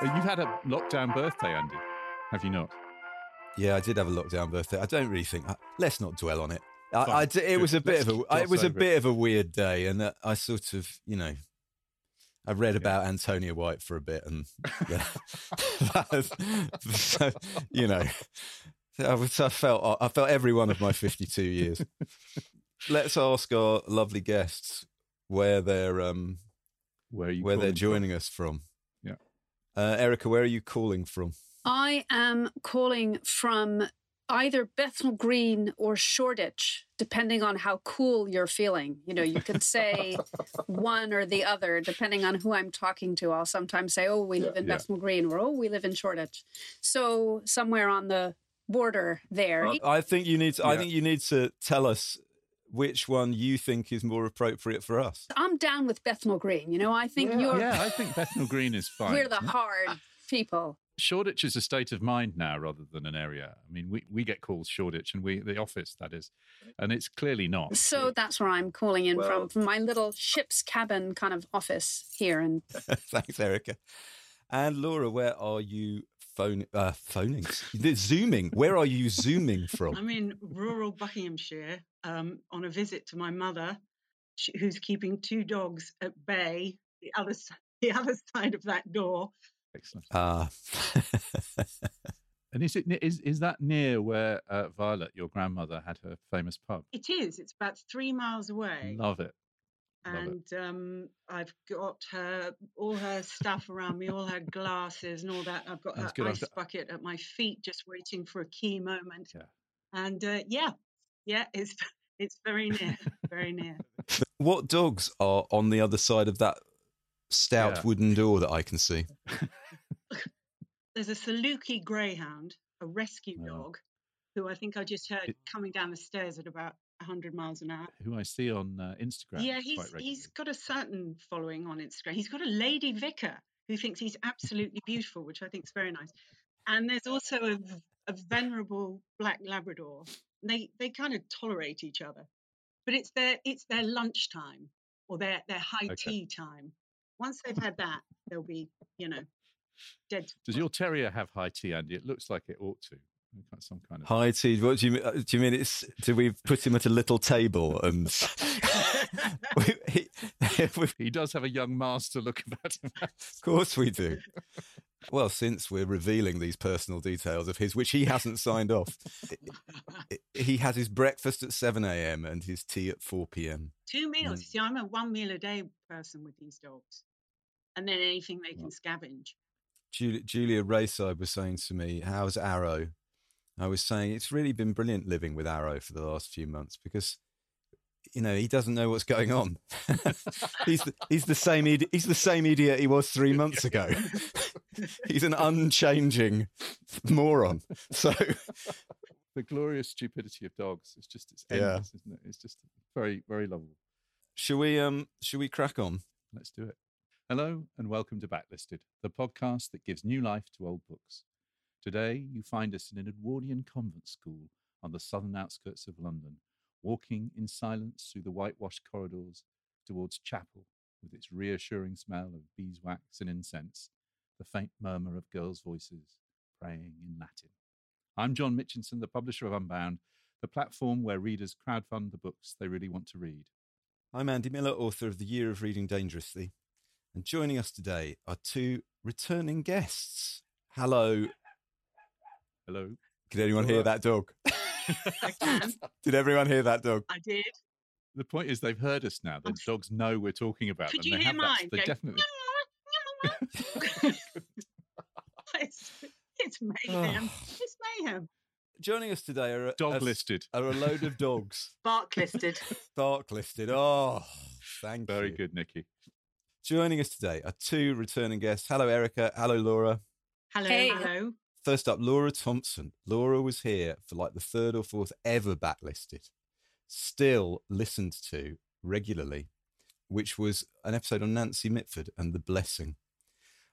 You've had a lockdown birthday, Andy, have you not? Yeah, I did have a lockdown birthday. I don't really think. Let's not dwell on it. I. I it Good. was a bit Let's of a. It was a over it. bit of a weird day, and uh, I sort of, you know, I read about Antonia White for a bit, and yeah, so, you know, I, was, I felt I felt every one of my fifty-two years. Let's ask our lovely guests where they're um Where where they're calling from? joining us from. Yeah. uh, Erica, where are you calling from? I am calling from either Bethnal Green or Shoreditch, depending on how cool you're feeling. You know, you can say one or the other, depending on who I'm talking to. I'll sometimes say, oh, we live in Yeah. Bethnal Green, or oh, we live in Shoreditch. So somewhere on the border there. I think you need. To, I think you need to tell us which one you think is more appropriate for us. I'm down with Bethnal Green. You know, I think you're Yeah, I think Bethnal Green is fine. we're the hard people. Shoreditch is a state of mind now rather than an area. I mean, we, we get calls Shoreditch and we the office that is, and it's clearly not. So that's where I'm calling in Well- from, from my little ship's cabin kind of office here And Thanks, Erica. And Laura, where are you phone uh, phoning? Zooming. Where are you zooming from? I'm in rural Buckinghamshire um, on a visit to my mother, sh- who's keeping two dogs at bay the other the other side of that door. Excellent. Ah, And is it ne- is is that near where uh, Violet, your grandmother, had her famous pub? It is. It's about three miles away, Love it. Love it. and um, I've got her all her stuff around me, all her glasses and all that. I've got That's her good. I've ice bucket at my feet, just waiting for a key moment. Yeah. And uh, yeah, yeah, it's it's very near, very near. what dogs are on the other side of that stout Yeah. wooden door that I can see? there's a Saluki greyhound, a rescue Oh. dog, who I think I just heard It- coming down the stairs at about 100 miles an hour. Who I see on uh, Instagram. yeah, he's he's got a certain following on Instagram. He's got a lady vicar who thinks he's absolutely beautiful, which I think is very nice. And there's also a, a venerable black Labrador. They they kind of tolerate each other, but it's their it's their lunchtime or their their high Okay. tea time. Once they've had that, they'll be you know dead. Does your terrier have high tea, Andy? It looks like it ought to. Some kind of. High tea. What do you mean? uh, Do you mean it's? Do we put him at a little table and? we, he, He does have a young master look about him. of course we do. Well, since we're revealing these personal details of his, which he hasn't signed off, i- i- he has his breakfast at seven a.m. and his tea at four p.m. Two meals. Mm. See, I'm a one meal a day person with these dogs, and then anything they can scavenge. Julia, Julia Rayside was saying to me, "How's Arrow?" I was saying it's really been brilliant living with Arrow for the last few months because you know he doesn't know what's going on. he's the, he's the same idi- he's the same idiot he was three months ago. he's an unchanging moron. So the glorious stupidity of dogs. It's just it's Yeah. endless, isn't it? It's just very very lovely. should we um should we crack on? Let's do it. Hello and welcome to Backlisted, the podcast that gives new life to old books. Today, you find us in an Edwardian convent school on the southern outskirts of London, walking in silence through the whitewashed corridors towards chapel with its reassuring smell of beeswax and incense, the faint murmur of girls' voices praying in Latin. I'm John Mitchinson, the publisher of Unbound, the platform where readers crowdfund the books they really want to read. I'm Andy Miller, author of The Year of Reading Dangerously. And joining us today are two returning guests. Hello. Hello. Could anyone hear that dog? I can. Did everyone hear that dog? I did. The point is, they've heard us now. The dogs know we're talking about Could them. you they hear have mine? They Go, definitely. it's, it's mayhem. It's mayhem. Joining us today are a, Dog a- listed. are a load of dogs. Bark listed. Dark listed. Oh, thank Very you. Very good, Nikki. Joining us today are two returning guests. Hello, Erica. Hello, Laura. Hello, Hey. hello. First up, Laura Thompson. Laura was here for like the third or fourth ever backlisted, still listened to regularly, which was an episode on Nancy Mitford and the Blessing.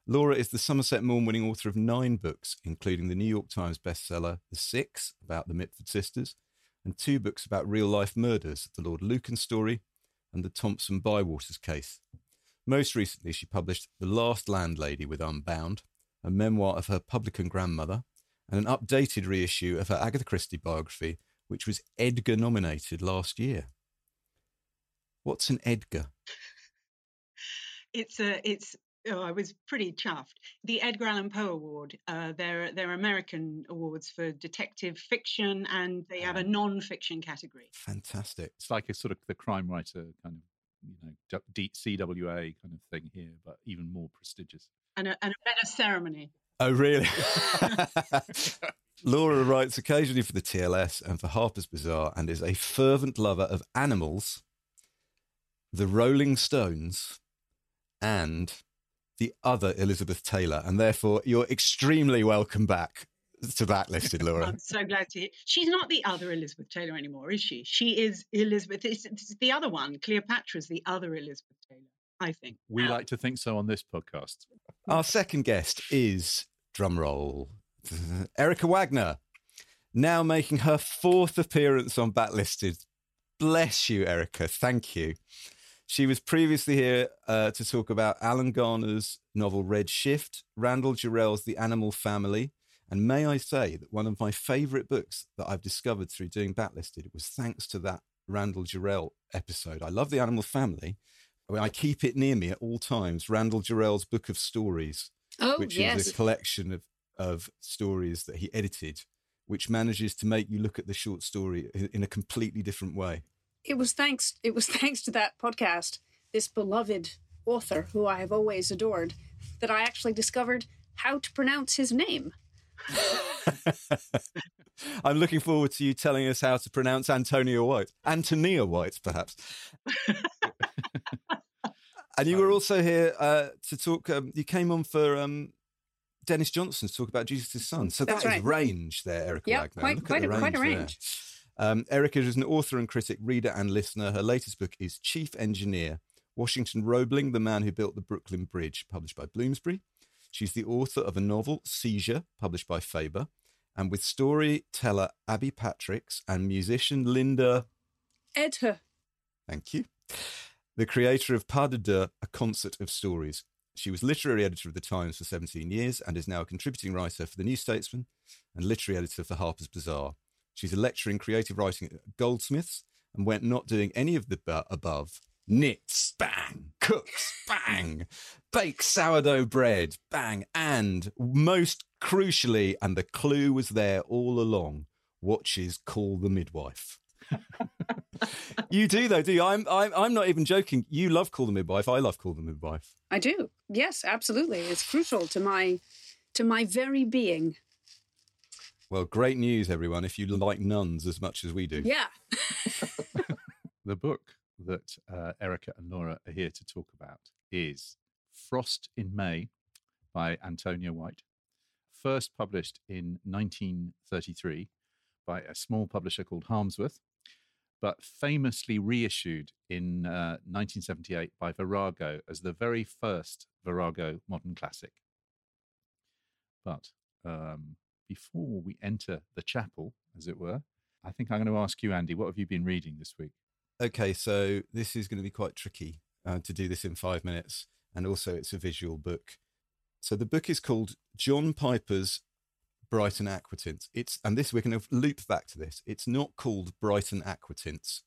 Laura is the Somerset Maugham winning author of nine books, including the New York Times bestseller The Six, about the Mitford sisters, and two books about real life murders The Lord Lucan Story and The Thompson Bywaters Case. Most recently, she published The Last Landlady with Unbound, a memoir of her publican grandmother, and an updated reissue of her Agatha Christie biography, which was Edgar nominated last year. What's an Edgar? It's a. It's. Oh, I was pretty chuffed. The Edgar Allan Poe Award. Uh, they're they're American awards for detective fiction, and they have a non-fiction category. Fantastic. It's like a sort of the crime writer kind of, you know, CWA kind of thing here, but even more prestigious. And a, and a better ceremony. Oh, really? Laura writes occasionally for the TLS and for Harper's Bazaar and is a fervent lover of animals, the Rolling Stones, and the other Elizabeth Taylor. And therefore, you're extremely welcome back to that listed, Laura. I'm so glad to hear. She's not the other Elizabeth Taylor anymore, is she? She is Elizabeth. It's, it's the other one. Cleopatra's the other Elizabeth Taylor, I think. We Now, like to think so on this podcast. Our second guest is, drumroll, Erica Wagner, now making her fourth appearance on Backlisted. Bless you, Erica. Thank you. She was previously here uh, to talk about Alan Garner's novel Red Shift, Randall Jarrell's The Animal Family, and may I say that one of my favourite books that I've discovered through doing Backlisted was thanks to that Randall Jarrell episode. I love The Animal Family. I, keep it near me at all times. Randall Jarrell's Book of Stories, Oh, which yes. is a collection of, of stories that he edited, which manages to make you look at the short story in, in a completely different way. it was thanks it was thanks to that podcast this beloved author who i have always adored that i actually discovered how to pronounce his name I'm looking forward to you telling us how to pronounce Antonia White. Antonia White, perhaps. and you were also here uh, to talk, um, you came on for um, Denis Johnson to talk about Jesus' son. So That's that is right. range there, Erica Yep, Wagner. quite- quite a- quite a range. Um, Erica is an author and critic, reader and listener. Her latest book is Chief Engineer Washington Roebling, the man who built the Brooklyn Bridge, published by Bloomsbury. She's the author of a novel, Seizure, published by Faber, and with storyteller Abbi Patrix and musician Linda, Edsjö thank you, the creator of Pas de Deux, a concert of stories. She was literary editor of the Times for 17 years and is now a contributing writer for the New Statesman and literary editor for Harper's Bazaar. She's a lecturer in creative writing at Goldsmiths and went not doing any of the bu- above, knits, bang, cooks, bang, bakes sourdough bread, bang, and most crucially, and the clue was there all along, watches Call the Midwife. you do though, do you? I'm, I'm, I'm not even joking. You love Call the Midwife. I love Call the Midwife. i do yes absolutely it's crucial to my to my very being Well, great news, everyone. If you like nuns as much as we do, yeah The book that uh, Erica and Laura are here to talk about is Frost in May by Antonia White, first published in 1933 by a small publisher called Harmsworth, but famously reissued in uh, 1978 by Virago as the very first Virago modern classic. But um, before we enter the chapel, as it were, I think I'm going to ask you, Andy, what have you been reading this week? Okay, so this is going to be quite tricky uh, to do this in five minutes, and also it's a visual book. So the book is called John Piper's Brighton Aquatints. It's and this we're going to loop back to this. It's not called Brighton Aquatints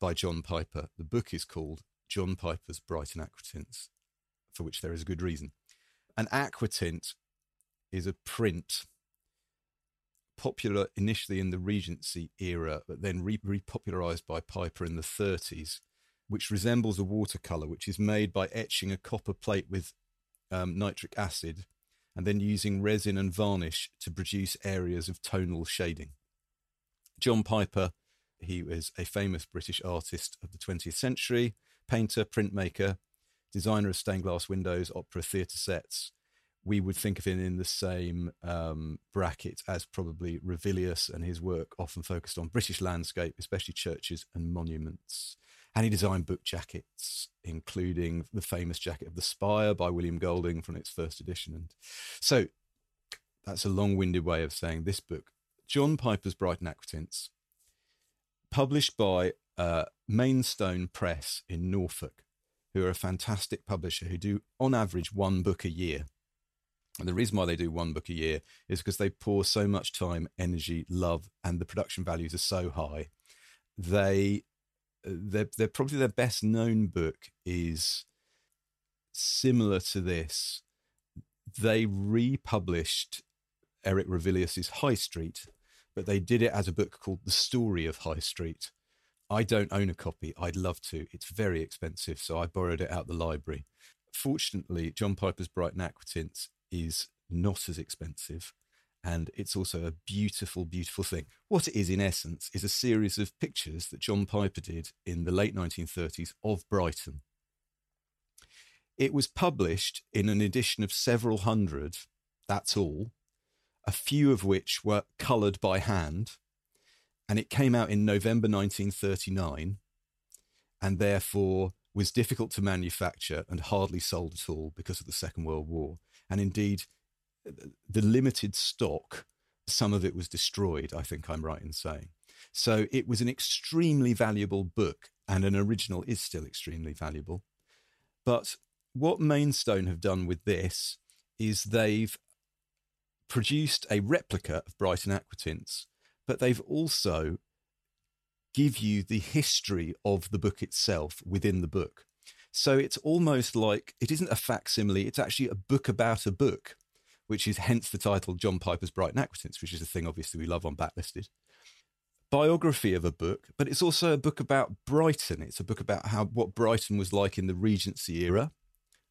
by John Piper. The book is called John Piper's Brighton Aquatints, for which there is a good reason. An aquatint is a print popular initially in the Regency era, but then re- repopularized by Piper in the 30s, which resembles a watercolor, which is made by etching a copper plate with um, nitric acid and then using resin and varnish to produce areas of tonal shading. John Piper, he was a famous British artist of the 20th century, painter, printmaker, designer of stained glass windows, opera theatre sets, we would think of him in the same um, bracket as probably Ravilious, and his work often focused on British landscape, especially churches and monuments. And he designed book jackets, including the famous jacket of the Spire by William Golding from its first edition. And so that's a long winded way of saying this book, John Piper's Brighton Aquatints, published by uh, Mainstone Press in Norfolk, who are a fantastic publisher who do, on average, one book a year. And the reason why they do one book a year is because they pour so much time, energy, love, and the production values are so high. They, they're, they're probably their best known book is similar to this. They republished Eric Ravilious's High Street, but they did it as a book called The Story of High Street. I don't own a copy. I'd love to. It's very expensive, so I borrowed it out the library. Fortunately, John Piper's Brighton Aquatints is not as expensive and it's also a beautiful, beautiful thing. What it is, in essence, is a series of pictures that John Piper did in the late 1930s of Brighton. It was published in an edition of several hundred, that's all, a few of which were coloured by hand, and it came out in November 1939, and therefore was difficult to manufacture and hardly sold at all because of the Second World War. And indeed, the limited stock, some of it was destroyed, I think I'm right in saying. So it was an extremely valuable book, and an original is still extremely valuable. But what Mainstone have done with this is they've produced a replica of Brighton Aquatints, but they've also give you the history of the book itself within the book. So it's almost like it isn't a facsimile, it's actually a book about a book, which is hence the title John Piper's Brighton Aquatints, which is a thing obviously we love on Backlisted. Biography of a book, but it's also a book about Brighton. It's a book about how what Brighton was like in the Regency era,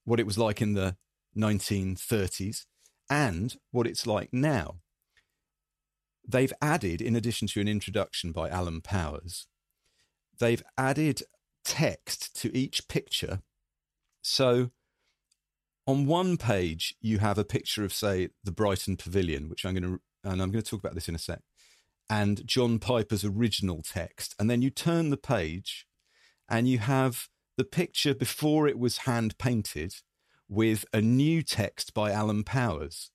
what it was like in the 1930s, and what it's like now. They've added, in addition to an introduction by Alan Powers, they've added text to each picture. So on one page, you have a picture of, say, the Brighton Pavilion, which I'm going to, and I'm going to talk about this in a sec, and John Piper's original text. And then you turn the page and you have the picture before it was hand painted with a new text by Alan Powers,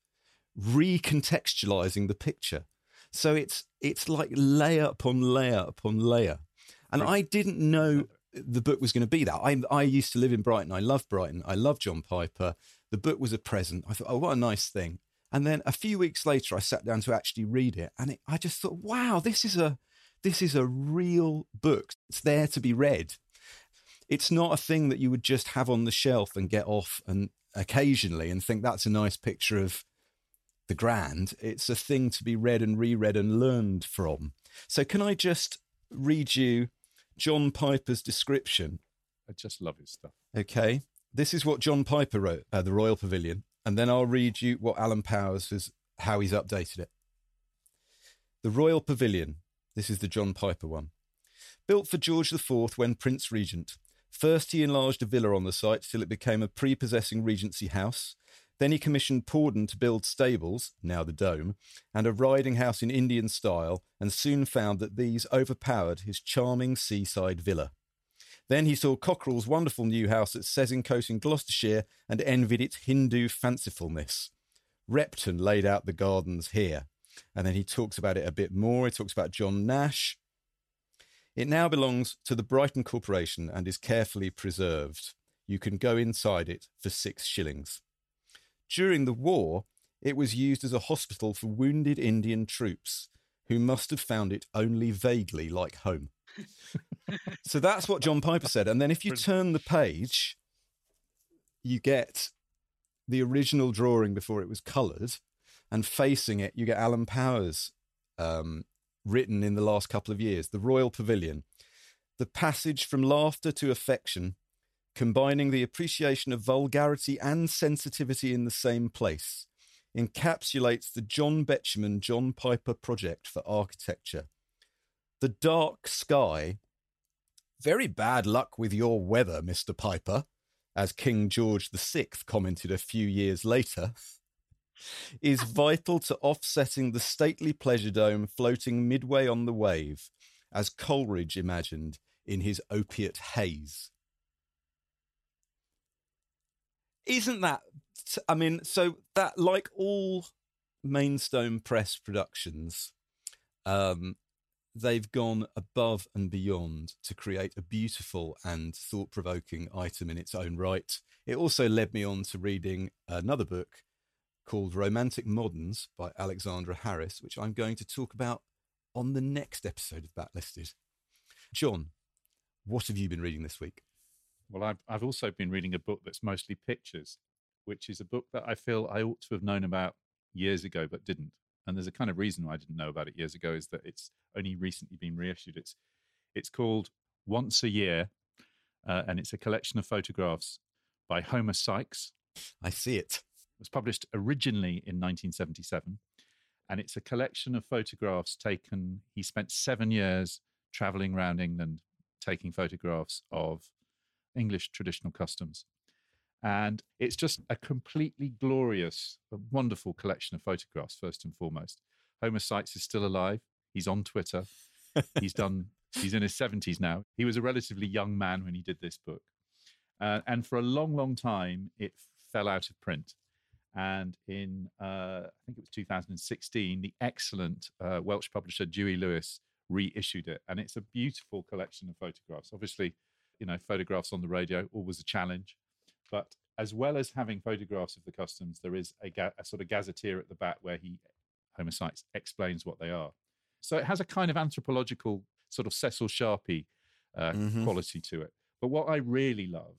recontextualizing the picture. So it's it's like layer upon layer upon layer. And I didn't know the book was going to be that. I, I used to live in Brighton. I love Brighton. I love John Piper. The book was a present. I thought, oh, what a nice thing. And then a few weeks later, I sat down to actually read it, and it, I just thought, wow, this is a this is a real book. It's there to be read. It's not a thing that you would just have on the shelf and get off and occasionally and think that's a nice picture of the grand. It's a thing to be read and reread and learned from. So, can I just read you John Piper's description. I just love his stuff. Okay. This is what John Piper wrote, uh, The Royal Pavilion. And then I'll read you what Alan Powers has, how he's updated it. The Royal Pavilion. This is the John Piper one. Built for George IV when Prince Regent. First, he enlarged a villa on the site till it became a prepossessing Regency house. Then he commissioned Porden to build stables, now the Dome, and a riding house in Indian style, and soon found that these overpowered his charming seaside villa. Then he saw Cockerell's wonderful new house at Sezincote in Gloucestershire and envied its Hindu fancifulness. Repton laid out the gardens here. And then he talks about it a bit more. He talks about John Nash. It now belongs to the Brighton Corporation and is carefully preserved. You can go inside it for six shillings. During the war, it was used as a hospital for wounded Indian troops who must have found it only vaguely like home. so that's what John Piper said. And then if you turn the page, you get the original drawing before it was coloured, and facing it, you get Alan Powers um, written in the last couple of years The Royal Pavilion. The passage from laughter to affection, combining the appreciation of vulgarity and sensitivity in the same place, encapsulates the John Betjeman John Piper project for architecture. The dark sky. Very bad luck with your weather, Mr. Piper, as King George VI commented a few years later, is vital to offsetting the stately pleasure dome floating midway on the wave, as Coleridge imagined in his opiate haze. Isn't that, I mean, so that, like all Mainstone Press productions, um, they've gone above and beyond to create a beautiful and thought provoking item in its own right. It also led me on to reading another book called Romantic Moderns by Alexandra Harris, which I'm going to talk about on the next episode of Backlisted. John, what have you been reading this week? Well, I've, I've also been reading a book that's mostly pictures, which is a book that I feel I ought to have known about years ago, but didn't and there's a kind of reason why I didn't know about it years ago is that it's only recently been reissued. It's it's called Once a Year, uh, and it's a collection of photographs by Homer Sykes. I see it. It was published originally in 1977, and it's a collection of photographs taken. He spent seven years traveling around England taking photographs of English traditional customs. And it's just a completely glorious, wonderful collection of photographs, first and foremost. Homer Sykes is still alive. He's on Twitter. he's done, he's in his 70s now. He was a relatively young man when he did this book. Uh, and for a long, long time, it fell out of print. And in, uh, I think it was 2016, the excellent uh, Welsh publisher Dewi Lewis reissued it. And it's a beautiful collection of photographs. Obviously, you know, photographs on the radio, always a challenge. But as well as having photographs of the customs, there is a, ga- a sort of gazetteer at the back where he, Homer Sykes, explains what they are. So it has a kind of anthropological sort of Cecil Sharpie uh, mm-hmm. quality to it. But what I really love,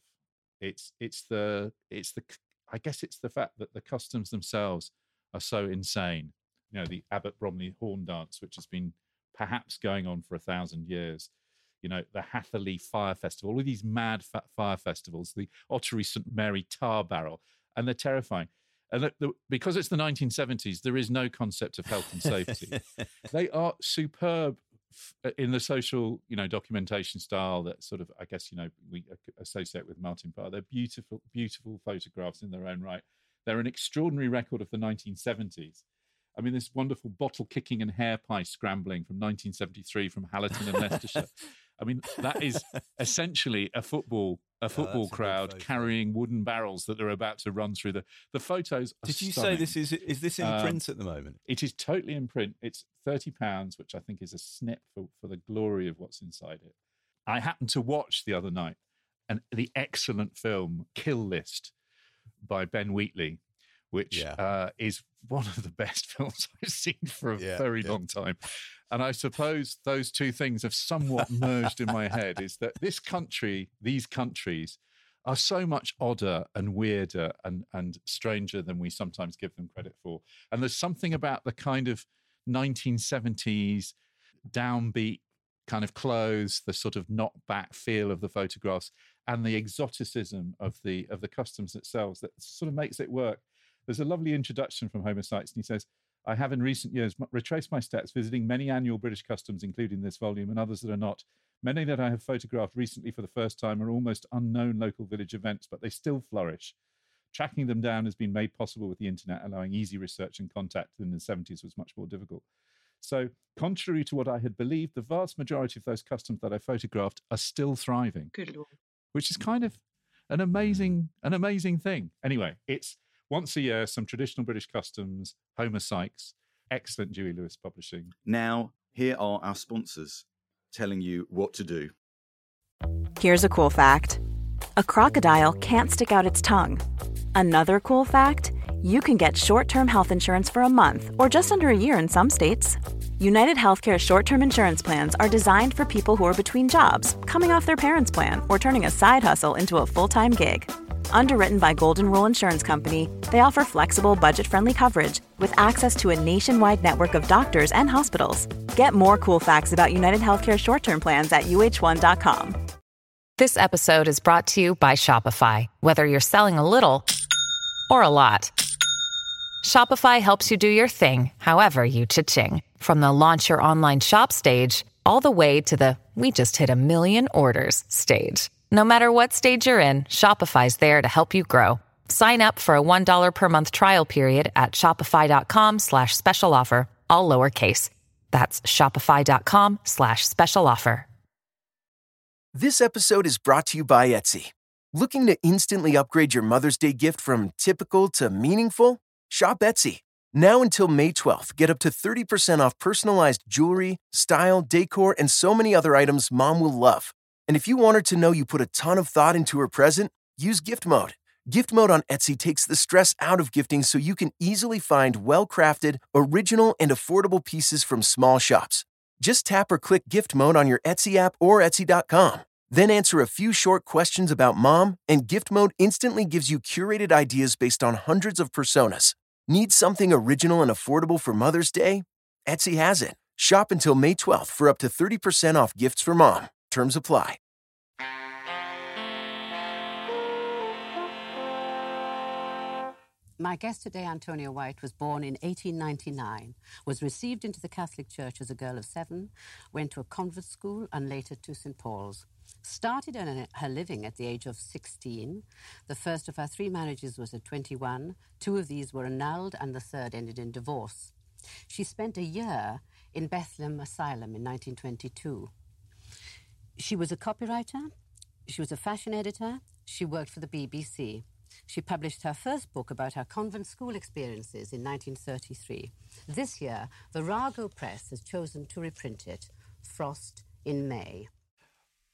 it's it's the it's the I guess it's the fact that the customs themselves are so insane. You know, the Abbot Bromley horn dance, which has been perhaps going on for a thousand years, you know, the Hatherleigh Fire Festival, all of these mad fire festivals, the Ottery St Mary Tar Barrel, and they're terrifying. And the, the, because it's the 1970s, there is no concept of health and safety. they are superb uh, in the social, you know, documentation style that sort of, I guess, you know, we associate with Martin Parr. They're beautiful, beautiful photographs in their own right. They're an extraordinary record of the 1970s. I mean, this wonderful bottle kicking and hare pie scrambling from 1973 from Hallaton and Leicestershire. I mean, that is essentially a football a football oh, crowd a carrying wooden barrels that they're about to run through the the photos. Did you stunning. say this is is this in um, print at the moment? It is totally in print. It's thirty pounds, which I think is a snip for for the glory of what's inside it. I happened to watch the other night and the excellent film Kill List by Ben Wheatley, which yeah. uh, is one of the best films I've seen for a yeah, very yeah. long time. And I suppose those two things have somewhat merged in my head is that this country, these countries, are so much odder and weirder and, and stranger than we sometimes give them credit for. And there's something about the kind of 1970s downbeat kind of clothes, the sort of knockback back feel of the photographs, and the exoticism of the of the customs themselves that sort of makes it work. There's a lovely introduction from Homer Sykes, and he says, I have in recent years retraced my steps, visiting many annual British customs, including this volume and others that are not. Many that I have photographed recently for the first time are almost unknown local village events, but they still flourish. Tracking them down has been made possible with the internet, allowing easy research and contact in the 70s was much more difficult. So, contrary to what I had believed, the vast majority of those customs that I photographed are still thriving. Good lord. Which is kind of an amazing, an amazing thing. Anyway, it's once a year, some traditional British customs, Homer Sykes, excellent Dewi Lewis publishing. Now, here are our sponsors telling you what to do. Here's a cool fact a crocodile can't stick out its tongue. Another cool fact you can get short term health insurance for a month or just under a year in some states. United Healthcare short term insurance plans are designed for people who are between jobs, coming off their parents' plan, or turning a side hustle into a full time gig. Underwritten by Golden Rule Insurance Company, they offer flexible, budget friendly coverage with access to a nationwide network of doctors and hospitals. Get more cool facts about United Healthcare short term plans at uh1.com. This episode is brought to you by Shopify. Whether you're selling a little or a lot, Shopify helps you do your thing, however you cha-ching. From the launch your online shop stage, all the way to the we just hit a million orders stage. No matter what stage you're in, Shopify's there to help you grow. Sign up for a $1 per month trial period at shopify.com slash special offer, all lowercase. That's shopify.com slash special offer. This episode is brought to you by Etsy. Looking to instantly upgrade your Mother's Day gift from typical to meaningful? Shop Etsy. Now until May 12th, get up to 30% off personalized jewelry, style, decor, and so many other items mom will love. And if you want her to know you put a ton of thought into her present, use gift mode. Gift mode on Etsy takes the stress out of gifting so you can easily find well crafted, original, and affordable pieces from small shops. Just tap or click gift mode on your Etsy app or Etsy.com. Then answer a few short questions about mom, and gift mode instantly gives you curated ideas based on hundreds of personas. Need something original and affordable for Mother's Day? Etsy has it. Shop until May 12th for up to 30% off gifts for mom. Terms apply. My guest today, Antonia White, was born in 1899, was received into the Catholic Church as a girl of seven, went to a convent school, and later to St. Paul's. Started earning her living at the age of 16. The first of her three marriages was at 21. Two of these were annulled, and the third ended in divorce. She spent a year in Bethlehem Asylum in 1922. She was a copywriter, she was a fashion editor, she worked for the BBC. She published her first book about her convent school experiences in 1933. This year, Virago Press has chosen to reprint it, Frost in May.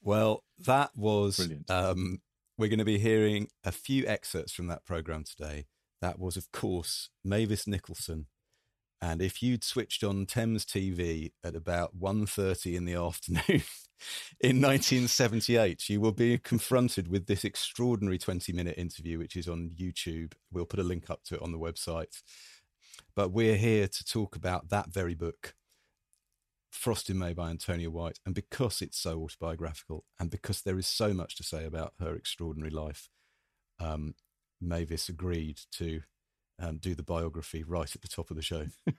Well, that was brilliant. Um, we're going to be hearing a few excerpts from that program today. That was, of course, Mavis Nicholson. And if you'd switched on Thames TV at about 1.30 in the afternoon in 1978, you will be confronted with this extraordinary 20 minute interview, which is on YouTube. We'll put a link up to it on the website. But we're here to talk about that very book, Frost in May by Antonia White. And because it's so autobiographical and because there is so much to say about her extraordinary life, um, Mavis agreed to um, do the biography right at the top of the show.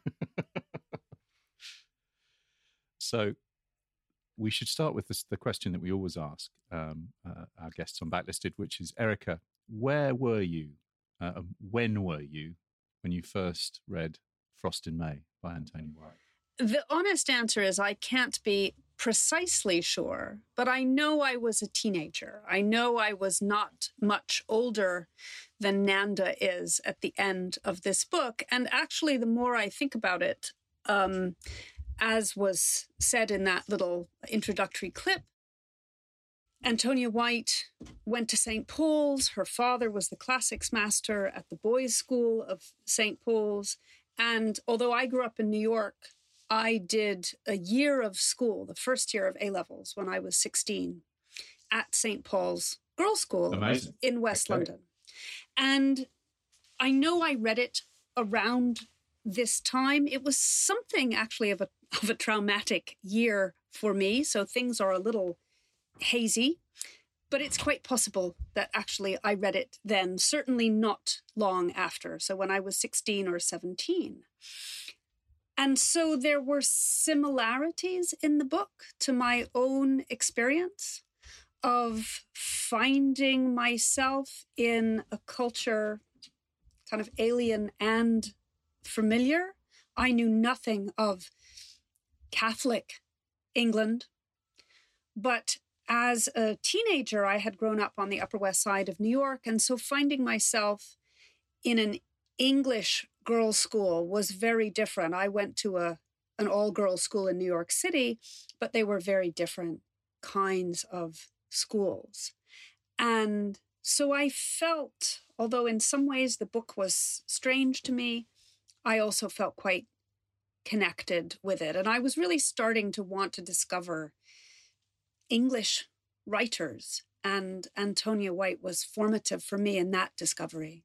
so we should start with this, the question that we always ask um, uh, our guests on Backlisted, which is Erica, where were you? Uh, when were you when you first read Frost in May by Antonia White? The honest answer is I can't be precisely sure, but I know I was a teenager. I know I was not much older than Nanda is at the end of this book. And actually, the more I think about it, um, as was said in that little introductory clip, Antonia White went to St. Paul's. Her father was the classics master at the boys' school of St. Paul's. And although I grew up in New York, I did a year of school, the first year of A levels, when I was 16 at St. Paul's Girls' School Amazing. in West Okay. London. And I know I read it around this time. It was something actually of a of a traumatic year for me, so things are a little hazy. But it's quite possible that actually I read it then, certainly not long after. So when I was 16 or 17. And so there were similarities in the book to my own experience of finding myself in a culture kind of alien and familiar. I knew nothing of Catholic England, but as a teenager, I had grown up on the Upper West Side of New York. And so finding myself in an English girls' school was very different. I went to a an all girls school in New York City, but they were very different kinds of schools. And so I felt although in some ways the book was strange to me, I also felt quite connected with it. And I was really starting to want to discover English writers. And Antonia White was formative for me in that discovery.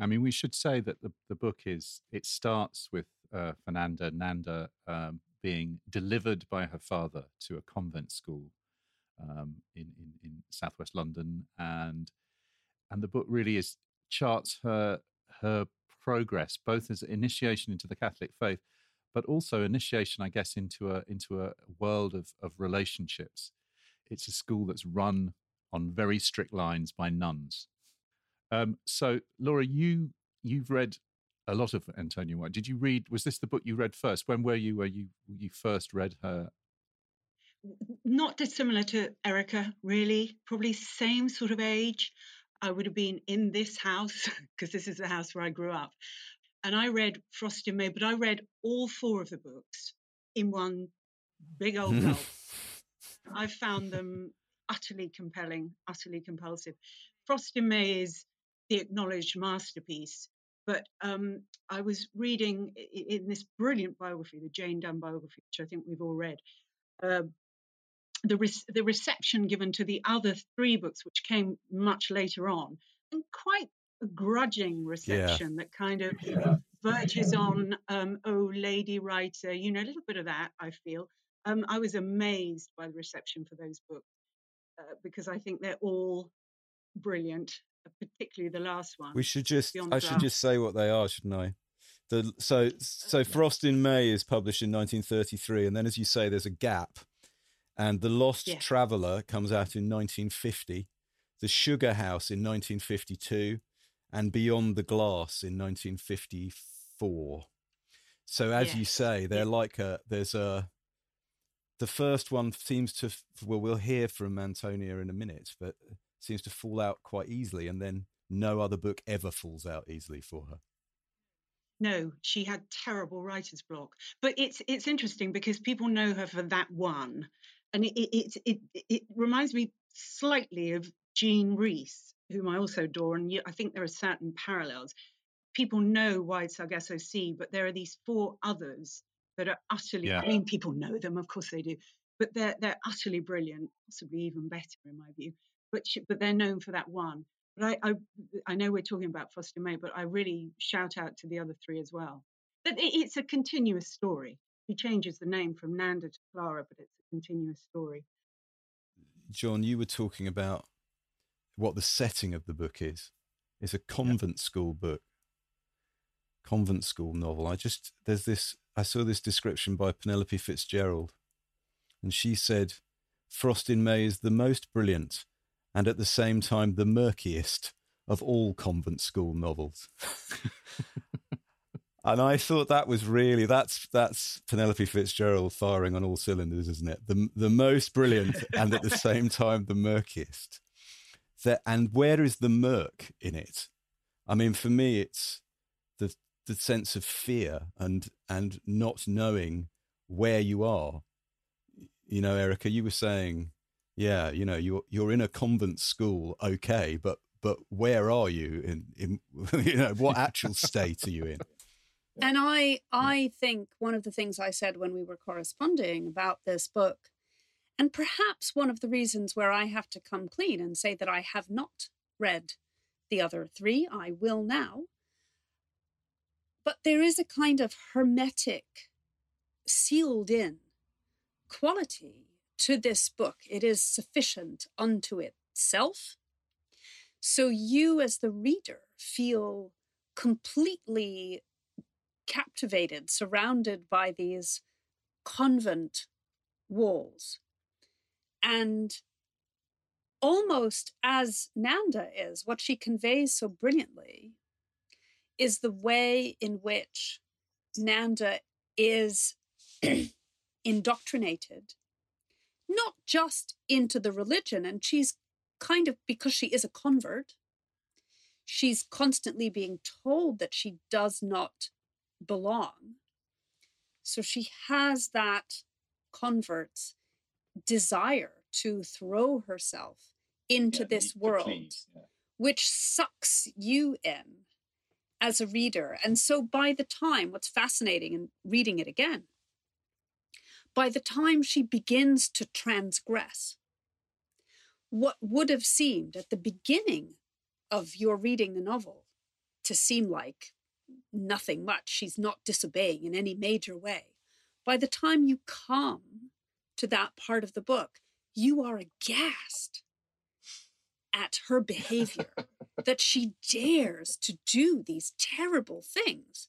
I mean, we should say that the, the book is, it starts with uh, Fernanda Nanda um, being delivered by her father to a convent school um, in, in, in southwest London. And, and the book really is charts her, her progress, both as initiation into the Catholic faith, but also initiation, I guess, into a into a world of of relationships. It's a school that's run on very strict lines by nuns. Um, so, Laura, you you've read a lot of Antonia White. Did you read? Was this the book you read first? When were you? Where you you first read her? Not dissimilar to Erica, really. Probably same sort of age. I would have been in this house because this is the house where I grew up. And I read Frost in May, but I read all four of the books in one big old gulp. I found them utterly compelling, utterly compulsive. Frost in May is the acknowledged masterpiece. But um, I was reading in this brilliant biography, the Jane Dunn biography, which I think we've all read, uh, the, re- the reception given to the other three books, which came much later on, and quite a grudging reception yeah. that kind of yeah. verges on, um, oh, lady writer, you know, a little bit of that, I feel. Um, I was amazed by the reception for those books uh, because I think they're all brilliant, particularly the last one. We should just, I should just say what they are, shouldn't I? The, so, so Frost in May is published in 1933, and then, as you say, there's a gap and The Lost yeah. Traveller comes out in 1950, The Sugar House in 1952, and Beyond the Glass in 1954. So as you say, they're yeah. like a there's a the first one seems to well we'll hear from Antonia in a minute, but seems to fall out quite easily, and then no other book ever falls out easily for her. No, she had terrible writer's block. But it's it's interesting because people know her for that one, and it it, it it reminds me slightly of Jean Rhys, whom I also adore, and I think there are certain parallels. People know Wide Sargasso Sea, but there are these four others that are utterly. Yeah. I mean, people know them, of course they do, but they're they're utterly brilliant, possibly even better in my view. But but they're known for that one. But I, I I know we're talking about Frost in May, but I really shout out to the other three as well. That it's a continuous story. He changes the name from Nanda to Clara, but it's a continuous story. John, you were talking about what the setting of the book is. It's a convent school book, convent school novel. I just, there's this, I saw this description by Penelope Fitzgerald, and she said, Frost in May is the most brilliant and at the same time the murkiest of all convent school novels. And I thought that was really that's that's Penelope Fitzgerald firing on all cylinders, isn't it? The the most brilliant and at the same time the murkiest. That and where is the murk in it? I mean, for me, it's the the sense of fear and and not knowing where you are. You know, Erica, you were saying, yeah, you know, you're you're in a convent school, okay, but but where are you in in you know what actual state are you in? And I I think one of the things I said when we were corresponding about this book, and perhaps one of the reasons where I have to come clean and say that I have not read the other three, I will now. But there is a kind of hermetic, sealed in quality to this book. It is sufficient unto itself. So you, as the reader, feel completely captivated, surrounded by these convent walls. And almost as Nanda is, what she conveys so brilliantly is the way in which Nanda is indoctrinated, not just into the religion, and she's kind of because she is a convert, she's constantly being told that she does not belong. So she has that convert's desire to throw herself into yeah, this world, yeah. which sucks you in as a reader. And so by the time, what's fascinating in reading it again, by the time she begins to transgress, what would have seemed at the beginning of your reading the novel to seem like nothing much, she's not disobeying in any major way. By the time you come to that part of the book, you are aghast at her behavior that she dares to do these terrible things,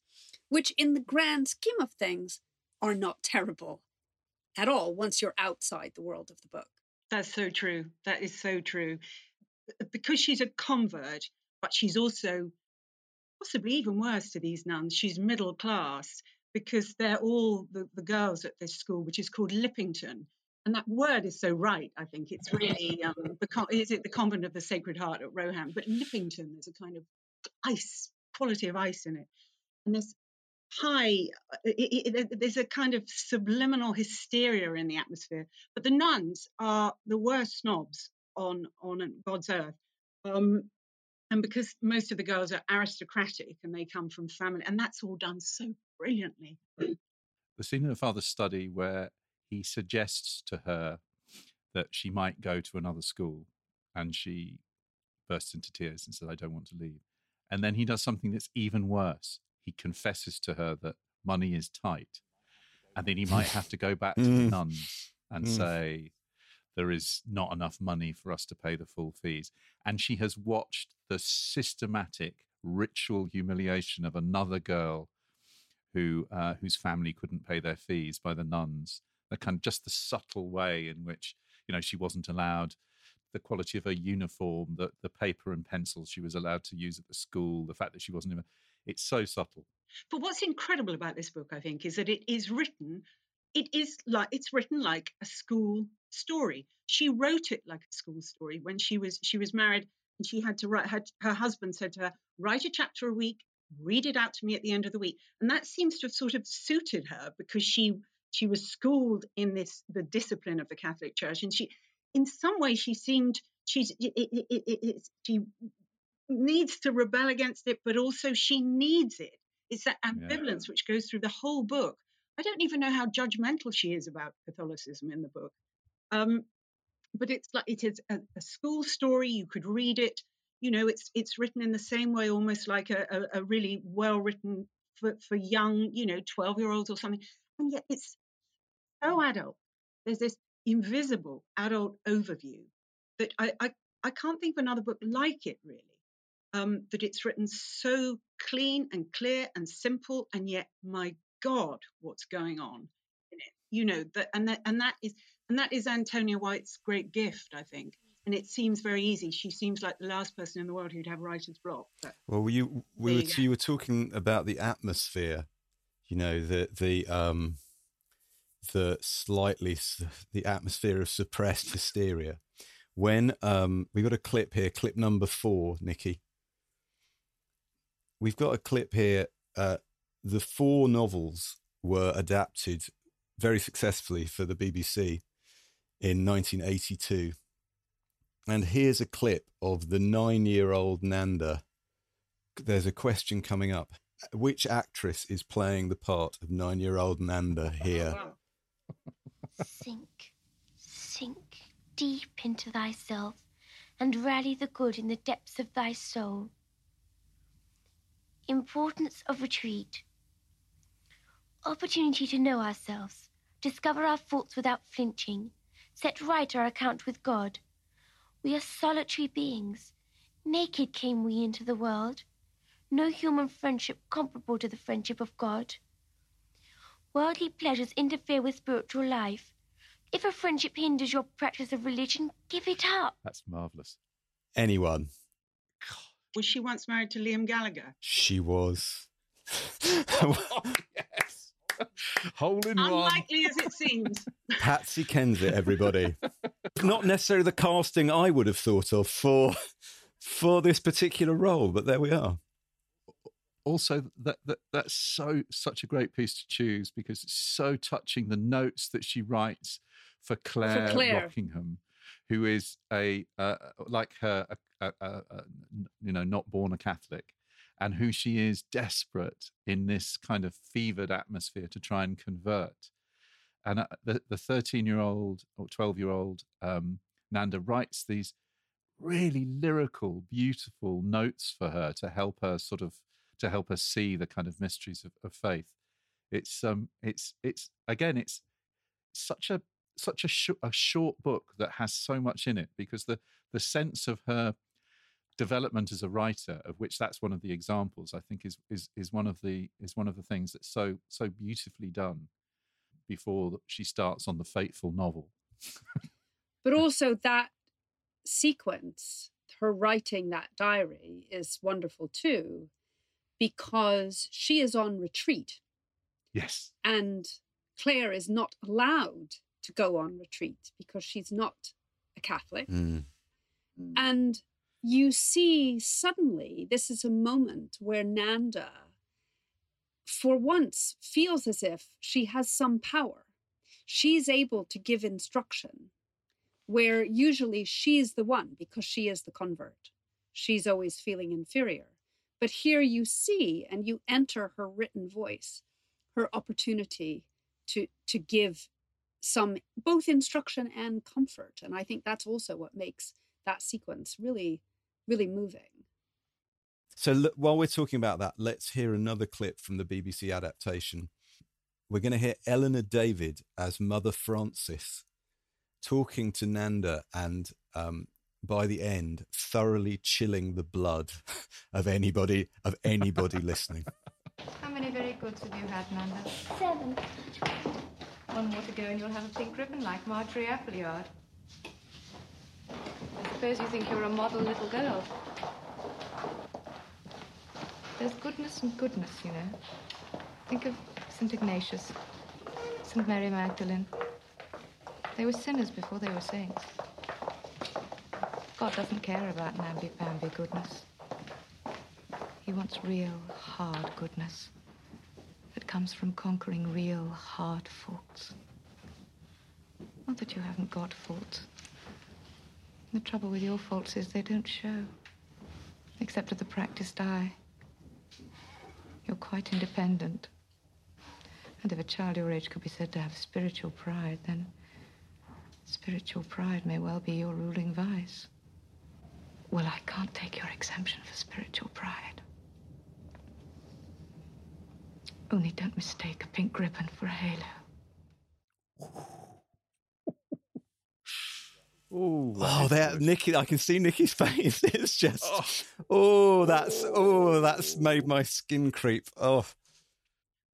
which, in the grand scheme of things, are not terrible at all once you're outside the world of the book. That's so true. That is so true. Because she's a convert, but she's also possibly even worse to these nuns. She's middle class because they're all the, the girls at this school, which is called Lippington. And that word is so right. I think it's really um, the is it the convent of the Sacred Heart at Rohan, but Lippington there's a kind of ice quality of ice in it, and there's high. Uh, it, it, there's a kind of subliminal hysteria in the atmosphere. But the nuns are the worst snobs on on God's earth. Um, and because most of the girls are aristocratic and they come from family, and that's all done so brilliantly. The scene in her father's study where he suggests to her that she might go to another school, and she bursts into tears and says, "I don't want to leave." And then he does something that's even worse. He confesses to her that money is tight, and then he might have to go back to the Mm. nuns and Mm. say, there is not enough money for us to pay the full fees. And she has watched the systematic ritual humiliation of another girl who uh, whose family couldn't pay their fees by the nuns. The kind of just the subtle way in which you know she wasn't allowed the quality of her uniform, the the paper and pencils she was allowed to use at the school, the fact that she wasn't even. It's so subtle. But what's incredible about this book, I think, is that it is written. It is like it's written like a school story. She wrote it like a school story when she was she was married and she had to write. Her, her husband said to her, "Write a chapter a week, read it out to me at the end of the week," and that seems to have sort of suited her because she she was schooled in this the discipline of the Catholic Church, and she, in some way, she seemed she's it, it, it, it, she needs to rebel against it, but also she needs it. It's that ambivalence which goes through the whole book. I don't even know how judgmental she is about Catholicism in the book. Um, but it's like it is a, a, school story. You could read it. You know, it's it's written in the same way, almost like a, a, a really well written for, for young, you know, twelve year olds or something. And yet it's so adult. There's this invisible adult overview that I I, I can't think of another book like it really. Um, that it's written so clean and clear and simple, and yet, my God, what's going on in it? You know that, and that, and that is, and that is Antonia White's great gift, I think. And it seems very easy. She seems like the last person in the world who'd have writer's block. But Well, you we were, you you were talking about the atmosphere, you know, the the um the slightly the atmosphere of suppressed hysteria. When um we got a clip here, clip number four, Nikki. We've got a clip here. Uh, the four novels were adapted very successfully for the BBC in 1982. And here's a clip of the nine year old Nanda there's a question coming up. Which actress is playing the part of nine year old Nanda here? Sink, sink deep into thyself and rally the good in the depths of thy soul. Importance of retreat. Opportunity to know ourselves, discover our faults without flinching, set right our account with God. We are solitary beings. Naked came we into the world. No human friendship comparable to the friendship of God. Worldly pleasures interfere with spiritual life. If a friendship hinders your practice of religion, give it up. That's marvelous. Anyone? was she once married to Liam Gallagher? She was. Oh, yes. Hole in one. Unlikely as it seems. Patsy Kensit, everybody. Not necessarily the casting I would have thought of for for this particular role, but there we are. also that, that that's so such a great piece to choose because it's so touching the notes that she writes for Claire, Claire. Rockingham, who is a uh, like her a, a, a, a, you know, not born a Catholic, and who she is desperate in this kind of fevered atmosphere to try and convert. And uh, the the thirteen year old or twelve year old um, Nanda writes these really lyrical, beautiful notes for her to help her sort of to help her see the kind of mysteries of, of faith. It's um, it's it's again, it's such a such a, sh- a short book that has so much in it because the the sense of her development as a writer of which that's one of the examples i think is is is one of the is one of the things that's so so beautifully done before she starts on the fateful novel. But also that sequence her writing that diary is wonderful too because she is on retreat. Yes. And claire is not allowed to go on retreat because she's not a catholic. Mm. and you see suddenly this is a moment where Nanda, for once, feels as if she has some power. She's able to give instruction, where usually she's the one because she is the convert. She's always feeling inferior. But here you see and you enter her written voice, her opportunity to, to give some both instruction and comfort. And I think that's also what makes that sequence really really moving. So look, while we're talking about that, let's hear another clip from the BBC adaptation. We're going to hear Eleanor David as Mother Francis talking to Nanda and um, by the end, thoroughly chilling the blood of anybody of anybody listening. How many very goods have you had, Nanda? Seven. One more to go and you'll have a pink ribbon like Marjorie Appleyard. I suppose you think you're a model little girl. There's goodness and goodness, you know. Think of St. Ignatius, St. Mary Magdalene. They were sinners before they were saints. God doesn't care about namby-pamby goodness. He wants real, hard goodness that comes from conquering real, hard faults. Not that you haven't got faults. The trouble with your faults is they don't show, except to the practiced eye. You're quite independent. And if a child your age could be said to have spiritual pride, then spiritual pride may well be your ruling vice. Well, I can't take your exemption for spiritual pride. Only don't mistake a pink ribbon for a halo. Ooh, Oh, that Nikki! I can see Nikki's face. It's just, oh, that's, oh, that's made my skin creep. Oh,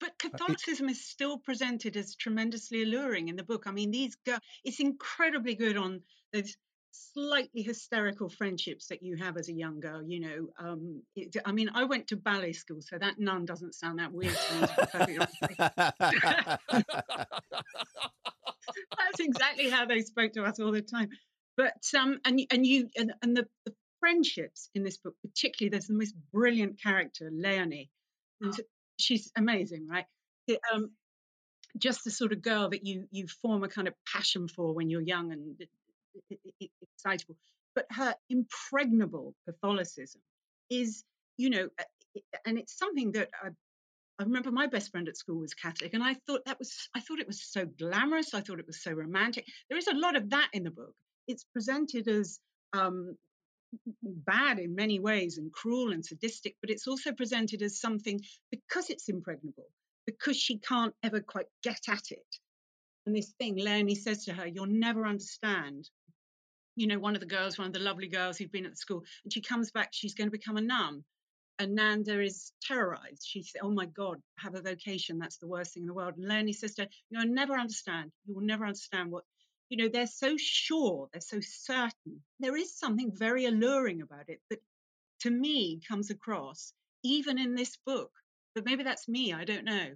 But Catholicism is still presented as tremendously alluring in the book. I mean, these girls, it's incredibly good on those slightly hysterical friendships that you have as a young girl. You know, um, it, I mean, I went to ballet school, so that nun doesn't sound that weird to me. to be perfectly honest with you. That's exactly how they spoke to us all the time. But um, and and you and, and the, the friendships in this book, particularly, there's the most brilliant character, Leonie. who's- She's amazing, right? It, um, just the sort of girl that you you form a kind of passion for when you're young and excitable. But her impregnable Catholicism is, you know, and it's something that I, I remember my best friend at school was Catholic, and I thought that was I thought it was so glamorous. I thought it was so romantic. There is a lot of that in the book. It's presented as um, bad in many ways and cruel and sadistic, but it's also presented as something because it's impregnable, because she can't ever quite get at it. And this thing, Leonie says to her, You'll never understand. You know, one of the girls, one of the lovely girls who've been at the school, and she comes back, she's going to become a nun. And Nanda is terrorized. She says, Oh my God, have a vocation. That's the worst thing in the world. And Leonie says to her, You'll never understand. You will never understand what, you know, they're so sure, they're so certain. There is something very alluring about it that to me comes across, even in this book. But maybe that's me, I don't know.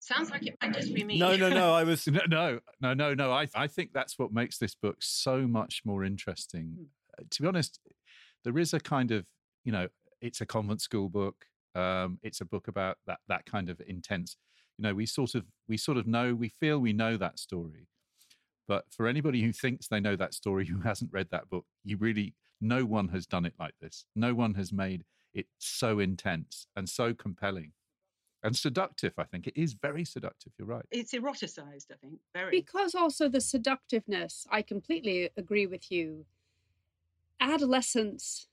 Sounds like it might just be me. no, no, no. I was no, no, no, no, no. I, I think that's what makes this book so much more interesting. Uh, To be honest, there is a kind of, you know, it's a convent school book. Um, it's a book about that that kind of intense. You know, we sort of we sort of know we feel we know that story, But for anybody who thinks they know that story who hasn't read that book, you really, no one has done it like this. No one has made it so intense and so compelling and seductive. I think it is very seductive. You're right. It's eroticized, I think, very. Because also the seductiveness, I completely agree with you. Adolescence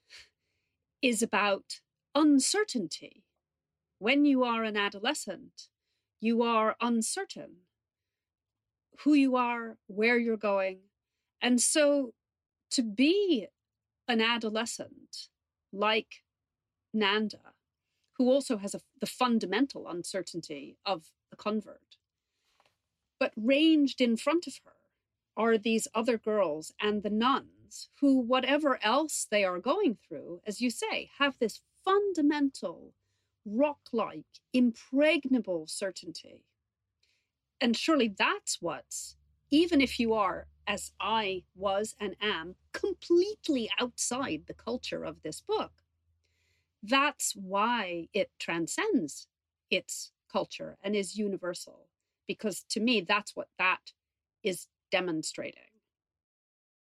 is about uncertainty. When you are an adolescent, you are uncertain who you are, where you're going. And so to be an adolescent like Nanda, who also has a, the fundamental uncertainty of the convert, but ranged in front of her are these other girls and the nuns who, whatever else they are going through, as you say, have this fundamental, rock like, impregnable certainty. And surely that's what, even if you are, as I was and am, completely outside the culture of this book, that's why it transcends its culture and is universal. Because to me, that's what that is demonstrating.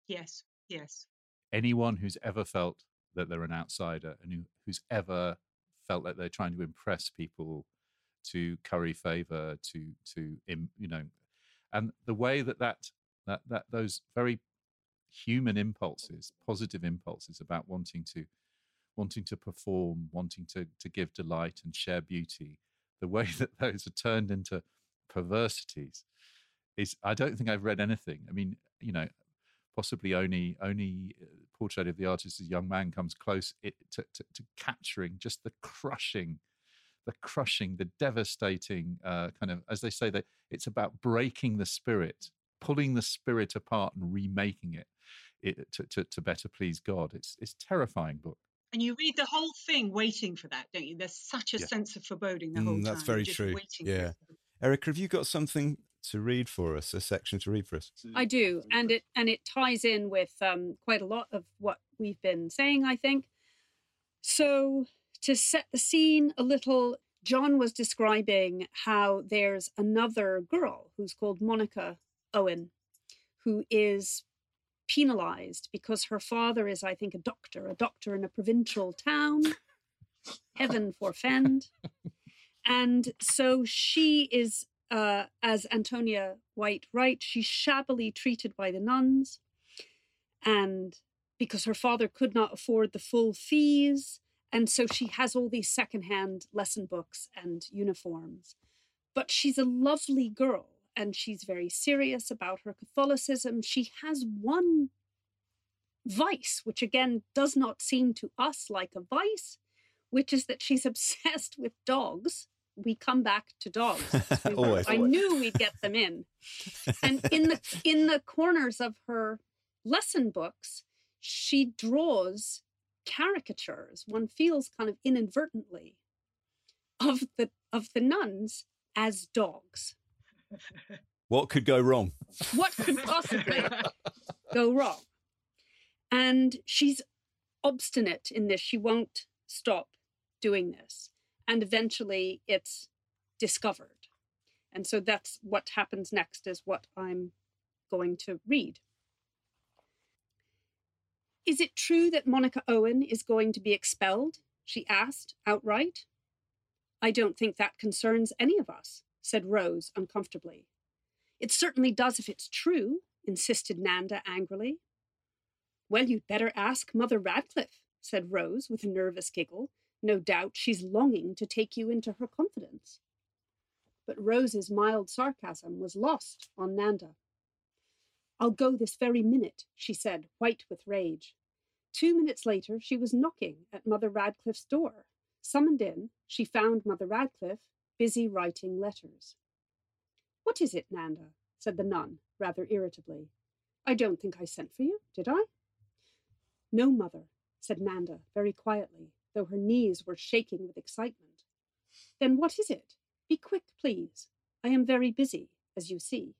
Yes, yes. Anyone who's ever felt that they're an outsider and who, who's ever felt like they're trying to impress people to curry favor to to you know and the way that that that that those very human impulses positive impulses about wanting to wanting to perform wanting to to give delight and share beauty the way that those are turned into perversities is i don't think i've read anything. I mean you know possibly only only uh, portrait of the artist as a young man comes close it, to, to, to capturing just the crushing the crushing, the devastating uh, kind of, as they say, that it's about breaking the spirit, pulling the spirit apart and remaking it, it to, to, to better please God. It's it's terrifying book. And you read the whole thing waiting for that, don't you? There's such a yeah. sense of foreboding the whole mm, time. That's very true. Yeah. Eric, have you got something to read for us, a section to read for us? I do, and it and it ties in with um, quite a lot of what we've been saying. I think so to set the scene a little, John was describing how there's another girl who's called Monica Owen, who is penalized because her father is, I think, a doctor, a doctor in a provincial town. Heaven forfend. And so she is, uh, as Antonia White writes, she's shabbily treated by the nuns. And because her father could not afford the full fees, and so she has all these secondhand lesson books and uniforms. But she's a lovely girl and she's very serious about her Catholicism. She has one vice, which again does not seem to us like a vice, which is that she's obsessed with dogs. We come back to dogs. We were, I knew we'd get them in. And in the in the corners of her lesson books, she draws caricatures. One feels kind of inadvertently of the of the nuns as dogs. What could go wrong? What could possibly go wrong? And she's obstinate in this. She won't stop doing this and eventually it's discovered and so that's what happens next is what i'm going to read is it true that Monica Owen is going to be expelled? She asked outright. I don't think that concerns any of us, said Rose uncomfortably. It certainly does if it's true, insisted Nanda angrily. Well, you'd better ask Mother Radcliffe, said Rose with a nervous giggle. No doubt she's longing to take you into her confidence. But Rose's mild sarcasm was lost on Nanda. I'll go this very minute, she said, white with rage. Two minutes later, she was knocking at Mother Radcliffe's door. Summoned in, she found Mother Radcliffe busy writing letters. What is it, Nanda? said the nun, rather irritably. I don't think I sent for you, did I? No, mother, said Nanda very quietly, though her knees were shaking with excitement. Then what is it? Be quick, please. I am very busy, as you see.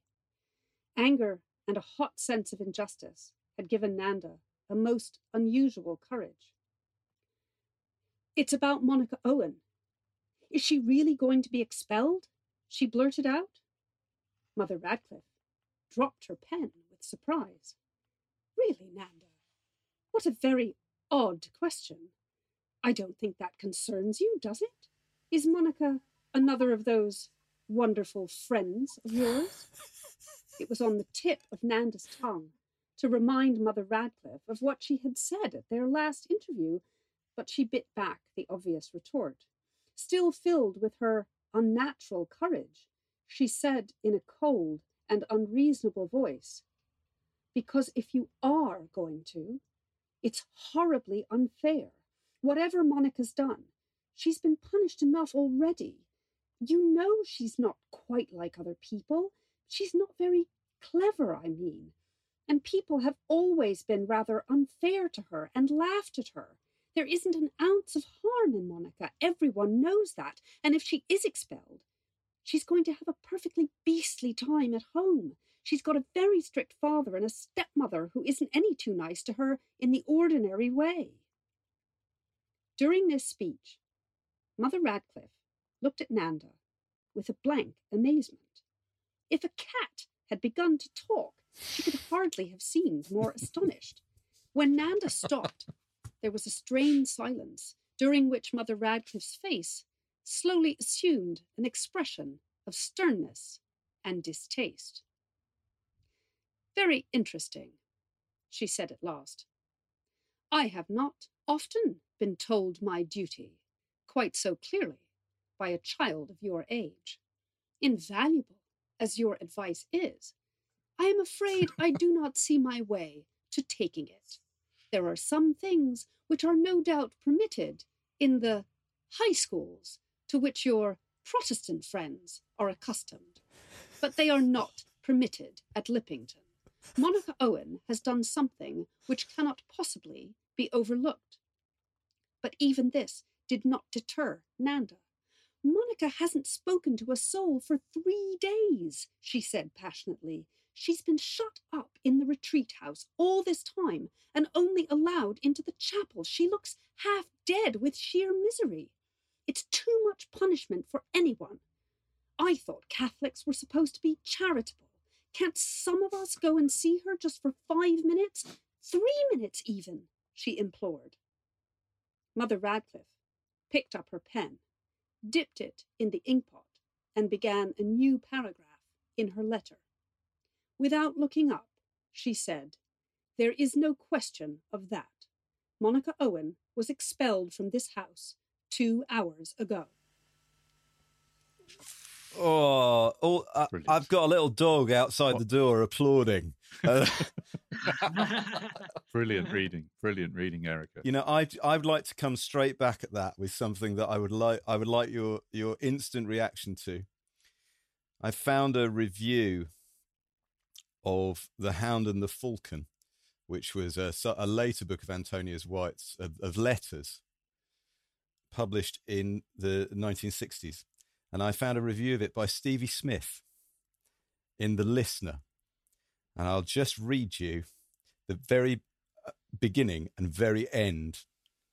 Anger and a hot sense of injustice had given Nanda a most unusual courage. It's about Monica Owen. Is she really going to be expelled? She blurted out. Mother Radcliffe dropped her pen with surprise. Really, Nanda, what a very odd question. I don't think that concerns you, does it? Is Monica another of those wonderful friends of yours? it was on the tip of Nanda's tongue to remind Mother Radcliffe of what she had said at their last interview, but she bit back the obvious retort. Still filled with her unnatural courage, she said in a cold and unreasonable voice, Because if you are going to, it's horribly unfair. Whatever Monica's done, she's been punished enough already. You know she's not quite like other people. She's not very clever, I mean. And people have always been rather unfair to her and laughed at her. There isn't an ounce of harm in Monica. Everyone knows that. And if she is expelled, she's going to have a perfectly beastly time at home. She's got a very strict father and a stepmother who isn't any too nice to her in the ordinary way. During this speech, Mother Radcliffe looked at Nanda with a blank amazement. If a cat had begun to talk, she could hardly have seemed more astonished. When Nanda stopped, there was a strained silence, during which Mother Radcliffe's face slowly assumed an expression of sternness and distaste. Very interesting, she said at last. I have not often been told my duty quite so clearly by a child of your age. Invaluable as your advice is, I am afraid I do not see my way to taking it. There are some things which are no doubt permitted in the high schools to which your Protestant friends are accustomed, but they are not permitted at Lippington. Monica Owen has done something which cannot possibly be overlooked. But even this did not deter Nanda. Monica hasn't spoken to a soul for three days, she said passionately. She's been shut up in the retreat house all this time and only allowed into the chapel. She looks half dead with sheer misery. It's too much punishment for anyone. I thought Catholics were supposed to be charitable. Can't some of us go and see her just for five minutes? Three minutes, even, she implored. Mother Radcliffe picked up her pen, dipped it in the inkpot, and began a new paragraph in her letter. Without looking up, she said, There is no question of that. Monica Owen was expelled from this house two hours ago. Oh, oh I, I've got a little dog outside the door applauding. Brilliant reading, brilliant reading, Erica. You know, I I'd like to come straight back at that with something that I would like I would like your your instant reaction to. I found a review of The Hound and the Falcon, which was a, a later book of Antonia White's of, of letters published in the 1960s and I found a review of it by Stevie Smith in The Listener. And I'll just read you the very uh, beginning and very end.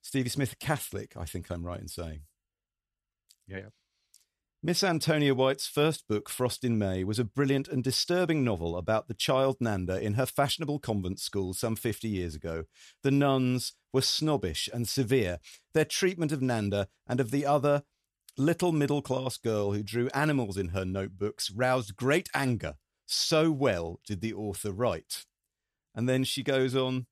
Stevie Smith, Catholic, I think I'm right in saying. Yeah. Miss Antonia White's first book, Frost in May, was a brilliant and disturbing novel about the child Nanda in her fashionable convent school some 50 years ago. The nuns were snobbish and severe. Their treatment of Nanda and of the other little middle class girl who drew animals in her notebooks roused great anger. So well did the author write. And then she goes on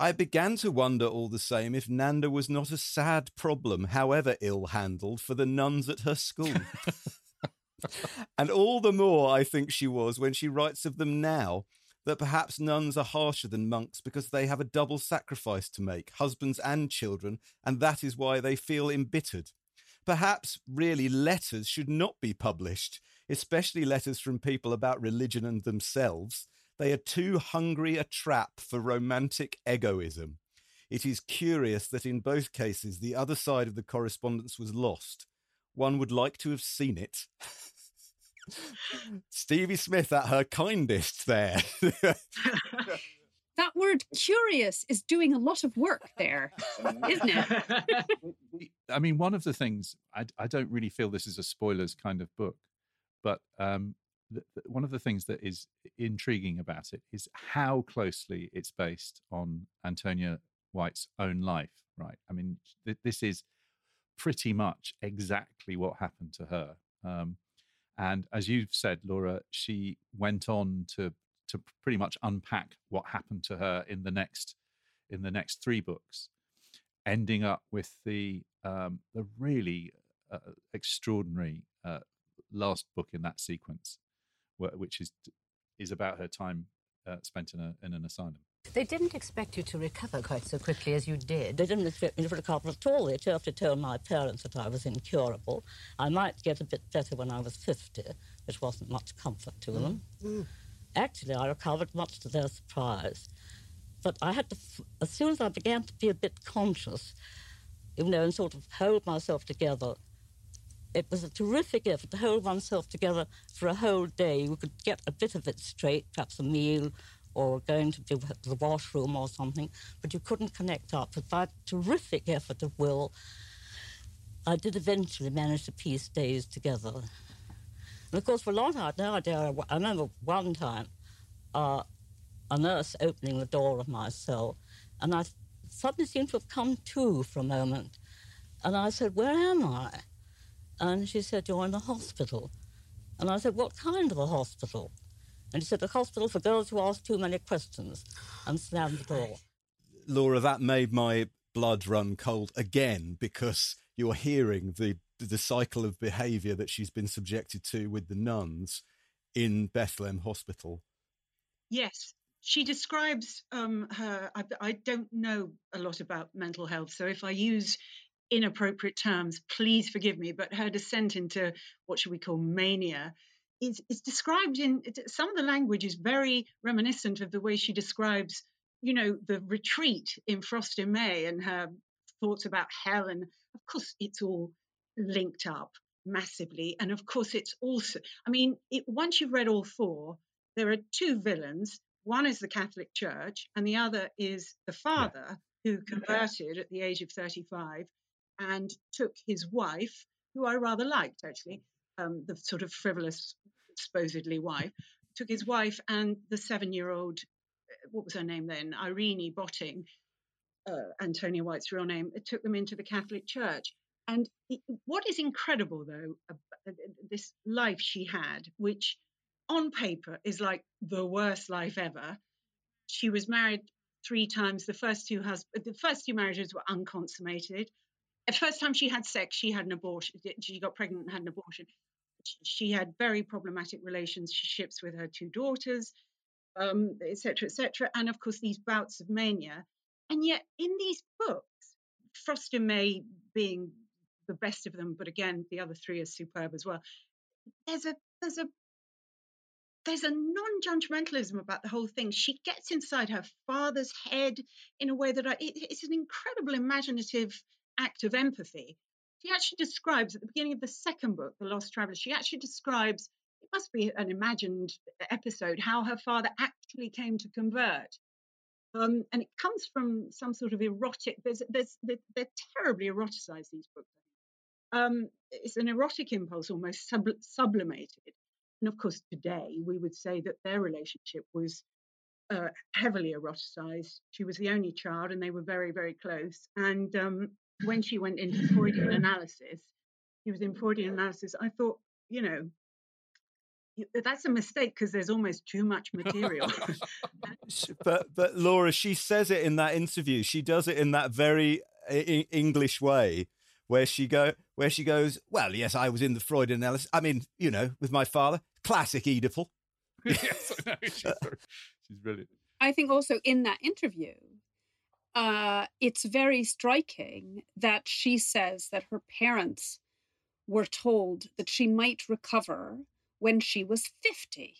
I began to wonder all the same if Nanda was not a sad problem, however ill handled, for the nuns at her school. and all the more I think she was when she writes of them now that perhaps nuns are harsher than monks because they have a double sacrifice to make, husbands and children, and that is why they feel embittered. Perhaps, really, letters should not be published, especially letters from people about religion and themselves. They are too hungry a trap for romantic egoism. It is curious that in both cases the other side of the correspondence was lost. One would like to have seen it. Stevie Smith at her kindest there. that word curious is doing a lot of work there, isn't it? I mean, one of the things I, I, don't really feel this is a spoilers kind of book, but um, the, the, one of the things that is intriguing about it is how closely it's based on Antonia White's own life. Right? I mean, th- this is pretty much exactly what happened to her. Um, and as you've said, Laura, she went on to to pretty much unpack what happened to her in the next in the next three books, ending up with the um, the really uh, extraordinary uh, last book in that sequence, which is is about her time uh, spent in a in an asylum. They didn't expect you to recover quite so quickly as you did. They didn't expect me to recover at all. They had to tell my parents that I was incurable. I might get a bit better when I was 50, which wasn't much comfort to them. Mm. Actually, I recovered much to their surprise. But I had to, as soon as I began to be a bit conscious, you know, and sort of hold myself together, it was a terrific effort to hold oneself together for a whole day. You could get a bit of it straight, perhaps a meal or going to the washroom or something, but you couldn't connect up. But by a terrific effort of will, I did eventually manage to piece days together. And of course, for a long time, I had no idea. I remember one time uh, a nurse opening the door of my cell, and I suddenly seemed to have come to for a moment. And I said, Where am I? And she said, You're in a hospital. And I said, What kind of a hospital? And she said, A hospital for girls who ask too many questions, and slammed the door. Laura, that made my blood run cold again because you're hearing the the cycle of behaviour that she's been subjected to with the nuns in Bethlehem Hospital. Yes, she describes um, her. I, I, don't know a lot about mental health, so if I use inappropriate terms, please forgive me. But her descent into what should we call mania is, is described in some of the language is very reminiscent of the way she describes, you know, the retreat in Frost in May and her thoughts about hell. And of course, it's all linked up massively. And of course, it's also, I mean, it, once you've read all four, there are two villains. One is the Catholic Church, and the other is the father who converted at the age of 35 and took his wife, who I rather liked actually, um, the sort of frivolous, supposedly wife, took his wife and the seven year old, what was her name then? Irene Botting, uh, Antonia White's real name, it took them into the Catholic Church. And what is incredible, though, uh, this life she had, which on paper is like the worst life ever. She was married three times. The first two hus- the first two marriages were unconsummated. The first time she had sex, she had an abortion. She got pregnant and had an abortion. She had very problematic relationships with her two daughters, um, etc., etc. And of course, these bouts of mania. And yet, in these books, Frost in May being the best of them, but again, the other three are superb as well. There's a there's a there's a non-judgmentalism about the whole thing. She gets inside her father's head in a way that I, it, it's an incredible imaginative act of empathy. She actually describes at the beginning of the second book, The Lost Traveler, she actually describes it must be an imagined episode how her father actually came to convert. Um, and it comes from some sort of erotic. There's, there's, they're, they're terribly eroticized. These books. Um, it's an erotic impulse, almost sub- sublimated. And of course, today we would say that their relationship was uh, heavily eroticized. She was the only child, and they were very, very close. And um, when she went into Freudian analysis, he was in Freudian analysis. I thought, you know, that's a mistake because there's almost too much material. but but Laura, she says it in that interview. She does it in that very English way where she go where she goes, Well, yes, I was in the Freud analysis. I mean, you know, with my father. Classic Oedipal. yes, I know. She's, she's brilliant. I think also in that interview, uh, it's very striking that she says that her parents were told that she might recover when she was 50.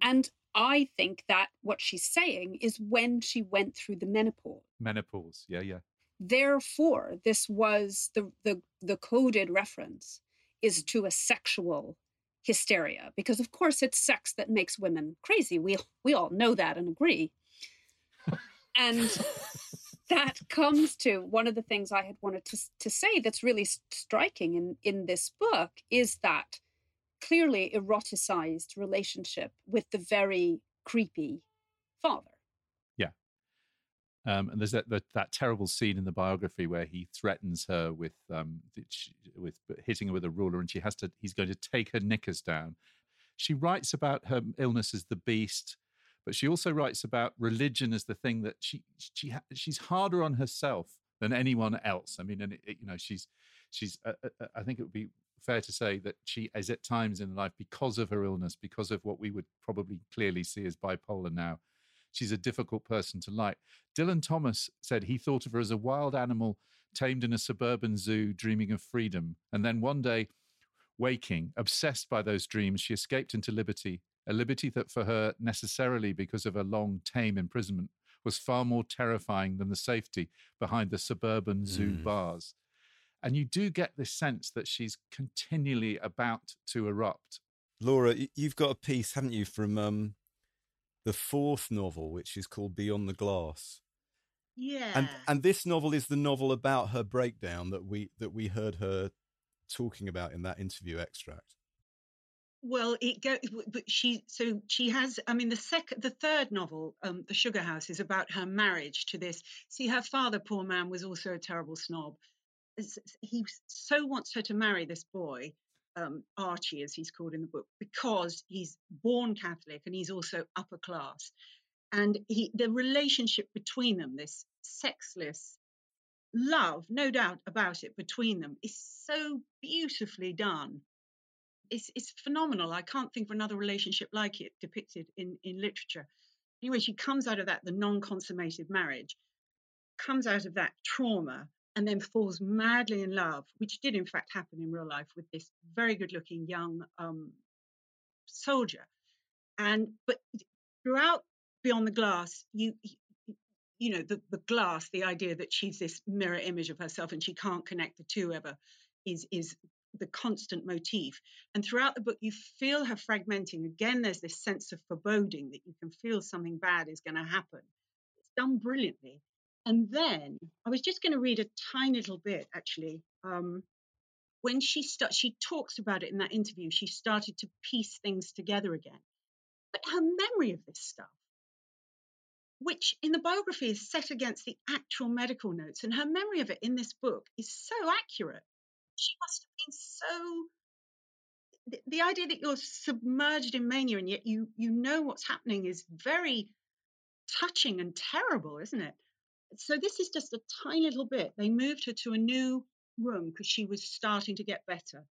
And I think that what she's saying is when she went through the menopause. Menopause, yeah, yeah. Therefore, this was the, the, the coded reference is to a sexual hysteria because of course it's sex that makes women crazy. We we all know that and agree. and that comes to one of the things I had wanted to, to say that's really striking in, in this book is that clearly eroticized relationship with the very creepy father. Um, and there's that, that that terrible scene in the biography where he threatens her with um, with hitting her with a ruler, and she has to. He's going to take her knickers down. She writes about her illness as the beast, but she also writes about religion as the thing that she she she's harder on herself than anyone else. I mean, and it, you know, she's she's. Uh, uh, I think it would be fair to say that she is at times in life because of her illness, because of what we would probably clearly see as bipolar now. She's a difficult person to like. Dylan Thomas said he thought of her as a wild animal tamed in a suburban zoo, dreaming of freedom. And then one day, waking, obsessed by those dreams, she escaped into liberty, a liberty that for her, necessarily because of her long, tame imprisonment, was far more terrifying than the safety behind the suburban zoo Mm. bars. And you do get this sense that she's continually about to erupt. Laura, you've got a piece, haven't you, from um, the fourth novel, which is called Beyond the Glass. Yeah. And and this novel is the novel about her breakdown that we that we heard her talking about in that interview extract. Well, it go, but she so she has. I mean, the second, the third novel, um, The Sugar House, is about her marriage to this. See, her father, poor man, was also a terrible snob. He so wants her to marry this boy, um, Archie, as he's called in the book, because he's born Catholic and he's also upper class. And he, the relationship between them, this sexless love, no doubt about it, between them, is so beautifully done it's it's phenomenal. I can't think of another relationship like it depicted in in literature. Anyway, she comes out of that the non-consummated marriage, comes out of that trauma, and then falls madly in love, which did in fact happen in real life with this very good-looking young um, soldier. And but throughout Beyond the Glass, you you know the the glass, the idea that she's this mirror image of herself and she can't connect the two ever, is is the constant motif. And throughout the book, you feel her fragmenting. Again, there's this sense of foreboding that you can feel something bad is going to happen. It's done brilliantly. And then I was just going to read a tiny little bit, actually. Um, when she start, she talks about it in that interview. She started to piece things together again. But her memory of this stuff, which in the biography is set against the actual medical notes, and her memory of it in this book is so accurate. She must have been so the, the idea that you're submerged in mania and yet you you know what's happening is very touching and terrible isn't it so this is just a tiny little bit. They moved her to a new room because she was starting to get better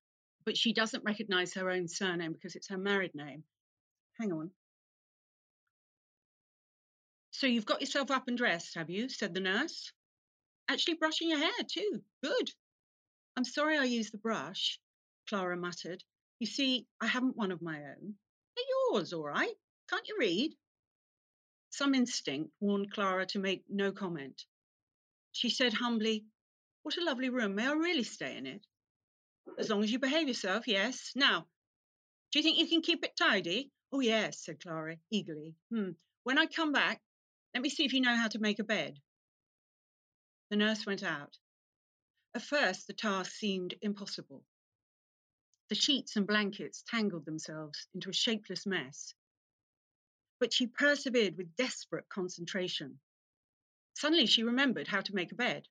but she doesn't recognize her own surname because it's her married name. Hang on. So you've got yourself up and dressed have you? said the nurse. Actually brushing your hair too. Good. I'm sorry i used the brush clara muttered. You see, I haven't one of my own. They're yours, all right. Can't you read? Some instinct warned Clara to make no comment. She said humbly, What a lovely room. May I really stay in it? As long as you behave yourself, yes. Now, do you think you can keep it tidy? Oh, yes, said Clara eagerly. Hmm. When I come back, let me see if you know how to make a bed. The nurse went out. At first, the task seemed impossible. The sheets and blankets tangled themselves into a shapeless mess. But she persevered with desperate concentration. Suddenly she remembered how to make a bed.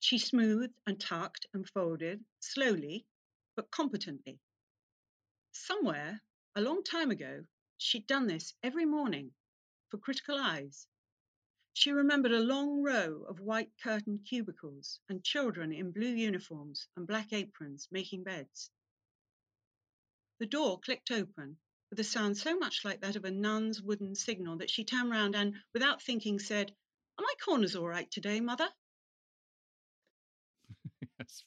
She smoothed and tucked and folded, slowly but competently. Somewhere, a long time ago, she'd done this every morning for critical eyes. She remembered a long row of white curtained cubicles and children in blue uniforms and black aprons making beds. The door clicked open with a sound so much like that of a nun's wooden signal that she turned round and, without thinking, said, Are my corners all right today, mother? Yes,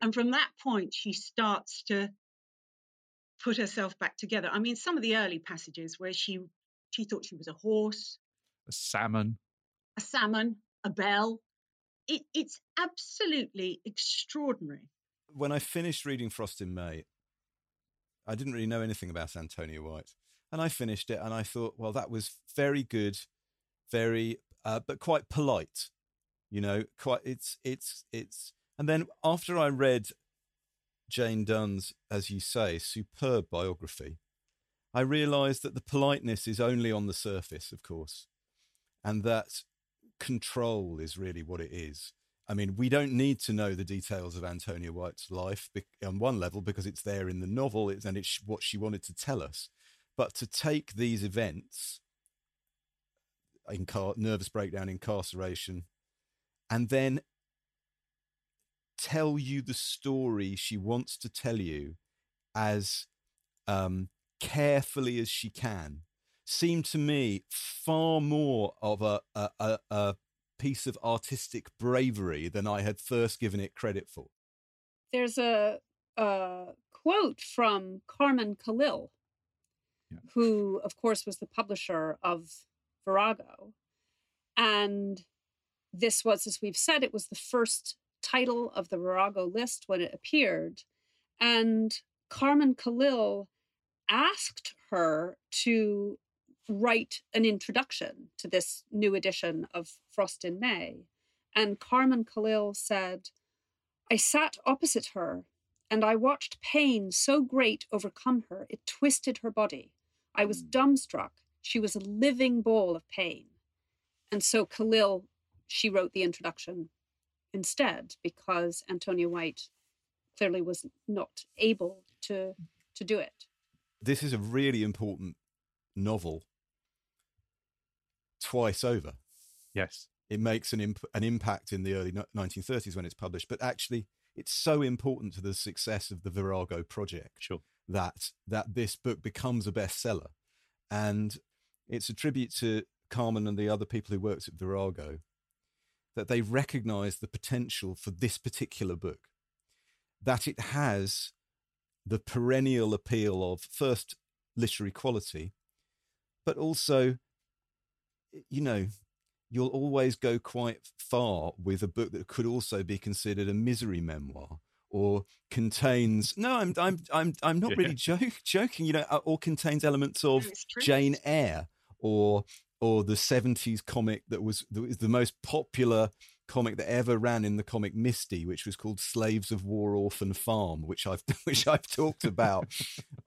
And from that point, she starts to put herself back together. I mean, some of the early passages where she she thought she was a horse, a salmon. a salmon, a bell. It, it's absolutely extraordinary. When I finished reading Frost in May, I didn't really know anything about Antonia White. And I finished it and I thought, well, that was very good, very, uh, but quite polite. You know, quite, it's, it's, it's, and then after I read Jane Dunn's, as you say, superb biography, I realised that the politeness is only on the surface, of course, and that control is really what it is. I mean, we don't need to know the details of Antonia White's life on one level because it's there in the novel and it's what she wanted to tell us. But to take these events, incar- nervous breakdown, incarceration, and then tell you the story she wants to tell you as um, carefully as she can seemed to me far more of a, a, a, a piece of artistic bravery than I had first given it credit for. There's a, a quote from Carmen Callil, yeah. who, of course, was the publisher of Virago. And this was, as we've said, it was the first title of the Virago list when it appeared. And Carmen Callil asked her to write an introduction to this new edition of Frost in May. And Carmen Callil said, I sat opposite her and I watched pain so great overcome her, it twisted her body. I was hmm. dumbstruck. She was a living ball of pain. And so Callil, she wrote the introduction instead because Antonia White clearly was not able to to do it. This is a really important novel twice over. Yes. It makes an, imp- an impact in the early 1930s when it's published, but actually, it's so important to the success of the Virago project sure. that that this book becomes a bestseller, and it's a tribute to Carmen and the other people who worked at Virago that they recognise the potential for this particular book, that it has the perennial appeal of first literary quality, but also you know, you'll always go quite far with a book that could also be considered a misery memoir or contains no i'm i'm i'm i'm not yeah. really joke, joking you know uh, or contains elements of jane eyre or or the 70s comic that was, that was the most popular comic that ever ran in the comic Misty, which was called Slaves of War Orphan Farm, which I've which I've talked about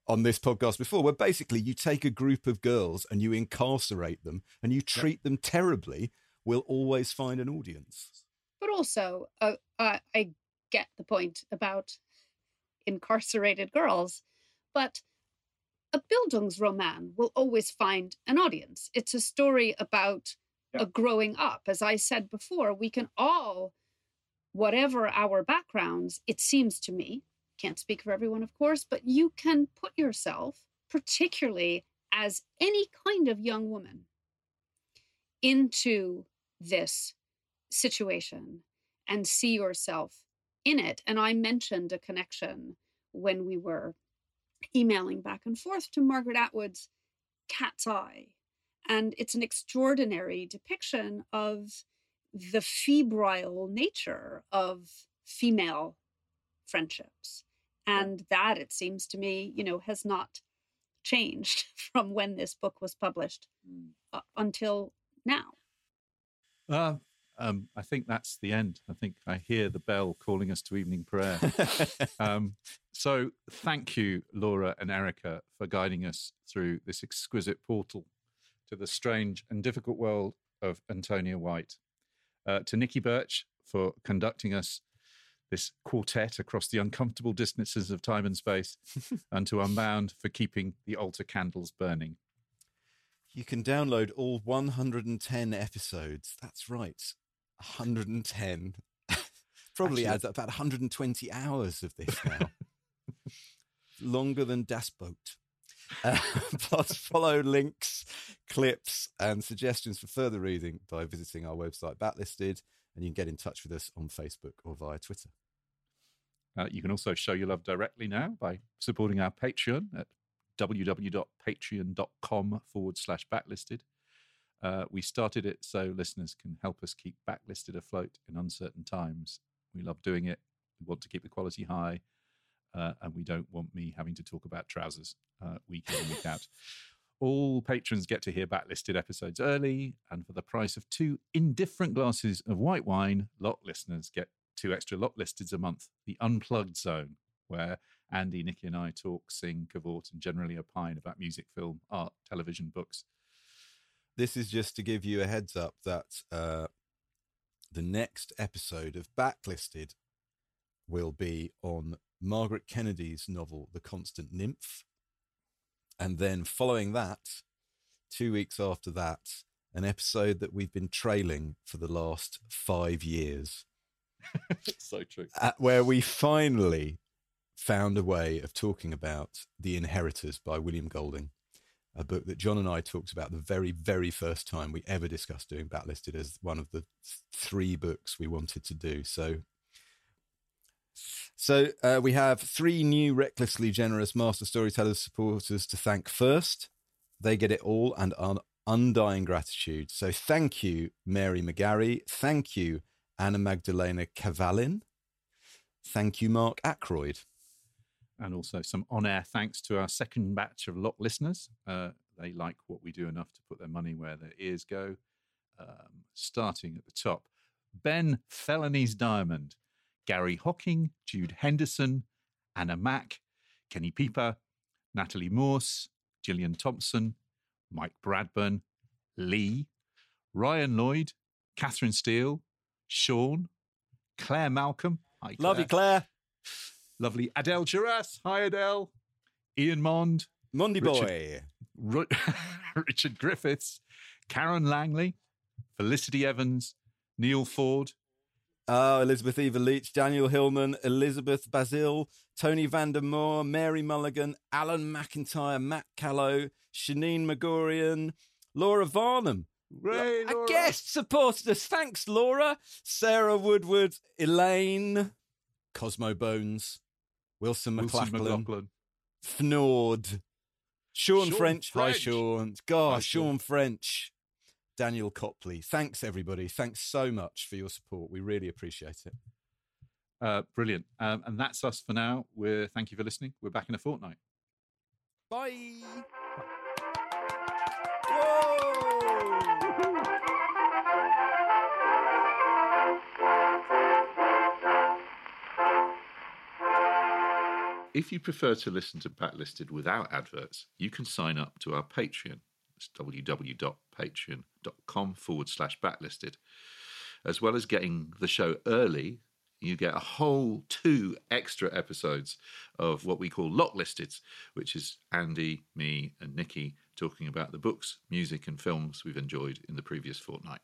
on this podcast before, where basically you take a group of girls and you incarcerate them and you treat them terribly, we'll always find an audience. But also, uh, I, I get the point about incarcerated girls, but a Bildungsroman will always find an audience. It's a story about yeah. a growing up. As I said before, we can all, whatever our backgrounds, it seems to me, can't speak for everyone, of course, but you can put yourself, particularly as any kind of young woman, into this situation and see yourself in it. And I mentioned a connection when we were emailing back and forth to Margaret Atwood's Cat's Eye and it's an extraordinary depiction of the febrile nature of female friendships. And that, it seems to me, you know, has not changed from when this book was published uh, until now. Uh, um, I think that's the end. I think I hear the bell calling us to evening prayer. um, so, thank you, Laura and Erica, for guiding us through this exquisite portal to the strange and difficult world of Antonia White. Uh, to Nikki Birch for conducting us this quartet across the uncomfortable distances of time and space, and to Unbound for keeping the altar candles burning. You can download all 110 episodes. That's right, 110. Probably Actually, adds up about 120 hours of this now. Longer than Das Boot. Plus, follow links, clips, and suggestions for further reading by visiting our website, Backlisted, and you can get in touch with us on Facebook or via Twitter. Uh, you can also show your love directly now by supporting our Patreon at www.patreon.com forward slash backlisted. Uh, we started it so listeners can help us keep backlisted afloat in uncertain times. We love doing it. We want to keep the quality high uh, and we don't want me having to talk about trousers uh, week in week out. All patrons get to hear backlisted episodes early, and for the price of two indifferent glasses of white wine, lot listeners get two extra lot listeds a month. The Unplugged Zone, where Andy, Nikki, and I talk, sing, cavort, and generally opine about music, film, art, television, books. This is just to give you a heads up that uh, the next episode of Backlisted will be on Margaret Kennedy's novel, The Constant Nymph. And then following that, two weeks after that, an episode that we've been trailing for the last five years. so true. At where we finally found a way of talking about The Inheritors by William Golding, a book that John and I talked about the very, very first time we ever discussed doing Backlisted as one of the three books we wanted to do. So so uh, we have three new recklessly generous master storytellers supporters to thank first. They get it all and un- undying gratitude. So thank you, Mary McGarry. Thank you, Anna Magdalena Cavalin. Thank you, Mark Ackroyd. And also some on air thanks to our second batch of lock listeners. Uh, they like what we do enough to put their money where their ears go. Um, starting at the top, Ben Felony's Diamond. Gary Hocking, Jude Henderson, Anna Mack, Kenny Pieper, Natalie Morse, Gillian Thompson, Mike Bradburn, Lee, Ryan Lloyd, Catherine Steele, Sean, Claire Malcolm. Hi, Claire. Love you, Claire. Lovely Adele Geras. Hi, Adele. Ian Mond. Monday Richard, boy. Richard Griffiths. Karen Langley. Felicity Evans. Neil Ford. Oh, Elizabeth Eva Leach, Daniel Hillman, Elizabeth Basil, Tony Vandermoor, Mary Mulligan, Alan McIntyre, Matt Callow, Shanine Megorian, Laura Varnum. Ray, A guest supported us. Thanks, Laura. Sarah Woodward, Elaine, Cosmo Bones, Wilson Wilson McLachlan, McLaughlin. Fnord, Sean, Sean French. Hi, French. Sean. God, Hi, Sean. Sean French. Daniel Copley. Thanks, everybody. Thanks so much for your support. We really appreciate it. Uh, brilliant. Um, and that's us for now. We're thank you for listening. We're back in a fortnight. Bye. If you prefer to listen to Backlisted without adverts, you can sign up to our Patreon. It's www.patreon.com forward slash backlisted. As well as getting the show early, you get a whole two extra episodes of what we call Lock Listed, which is Andy, me, and Nikki talking about the books, music, and films we've enjoyed in the previous fortnight.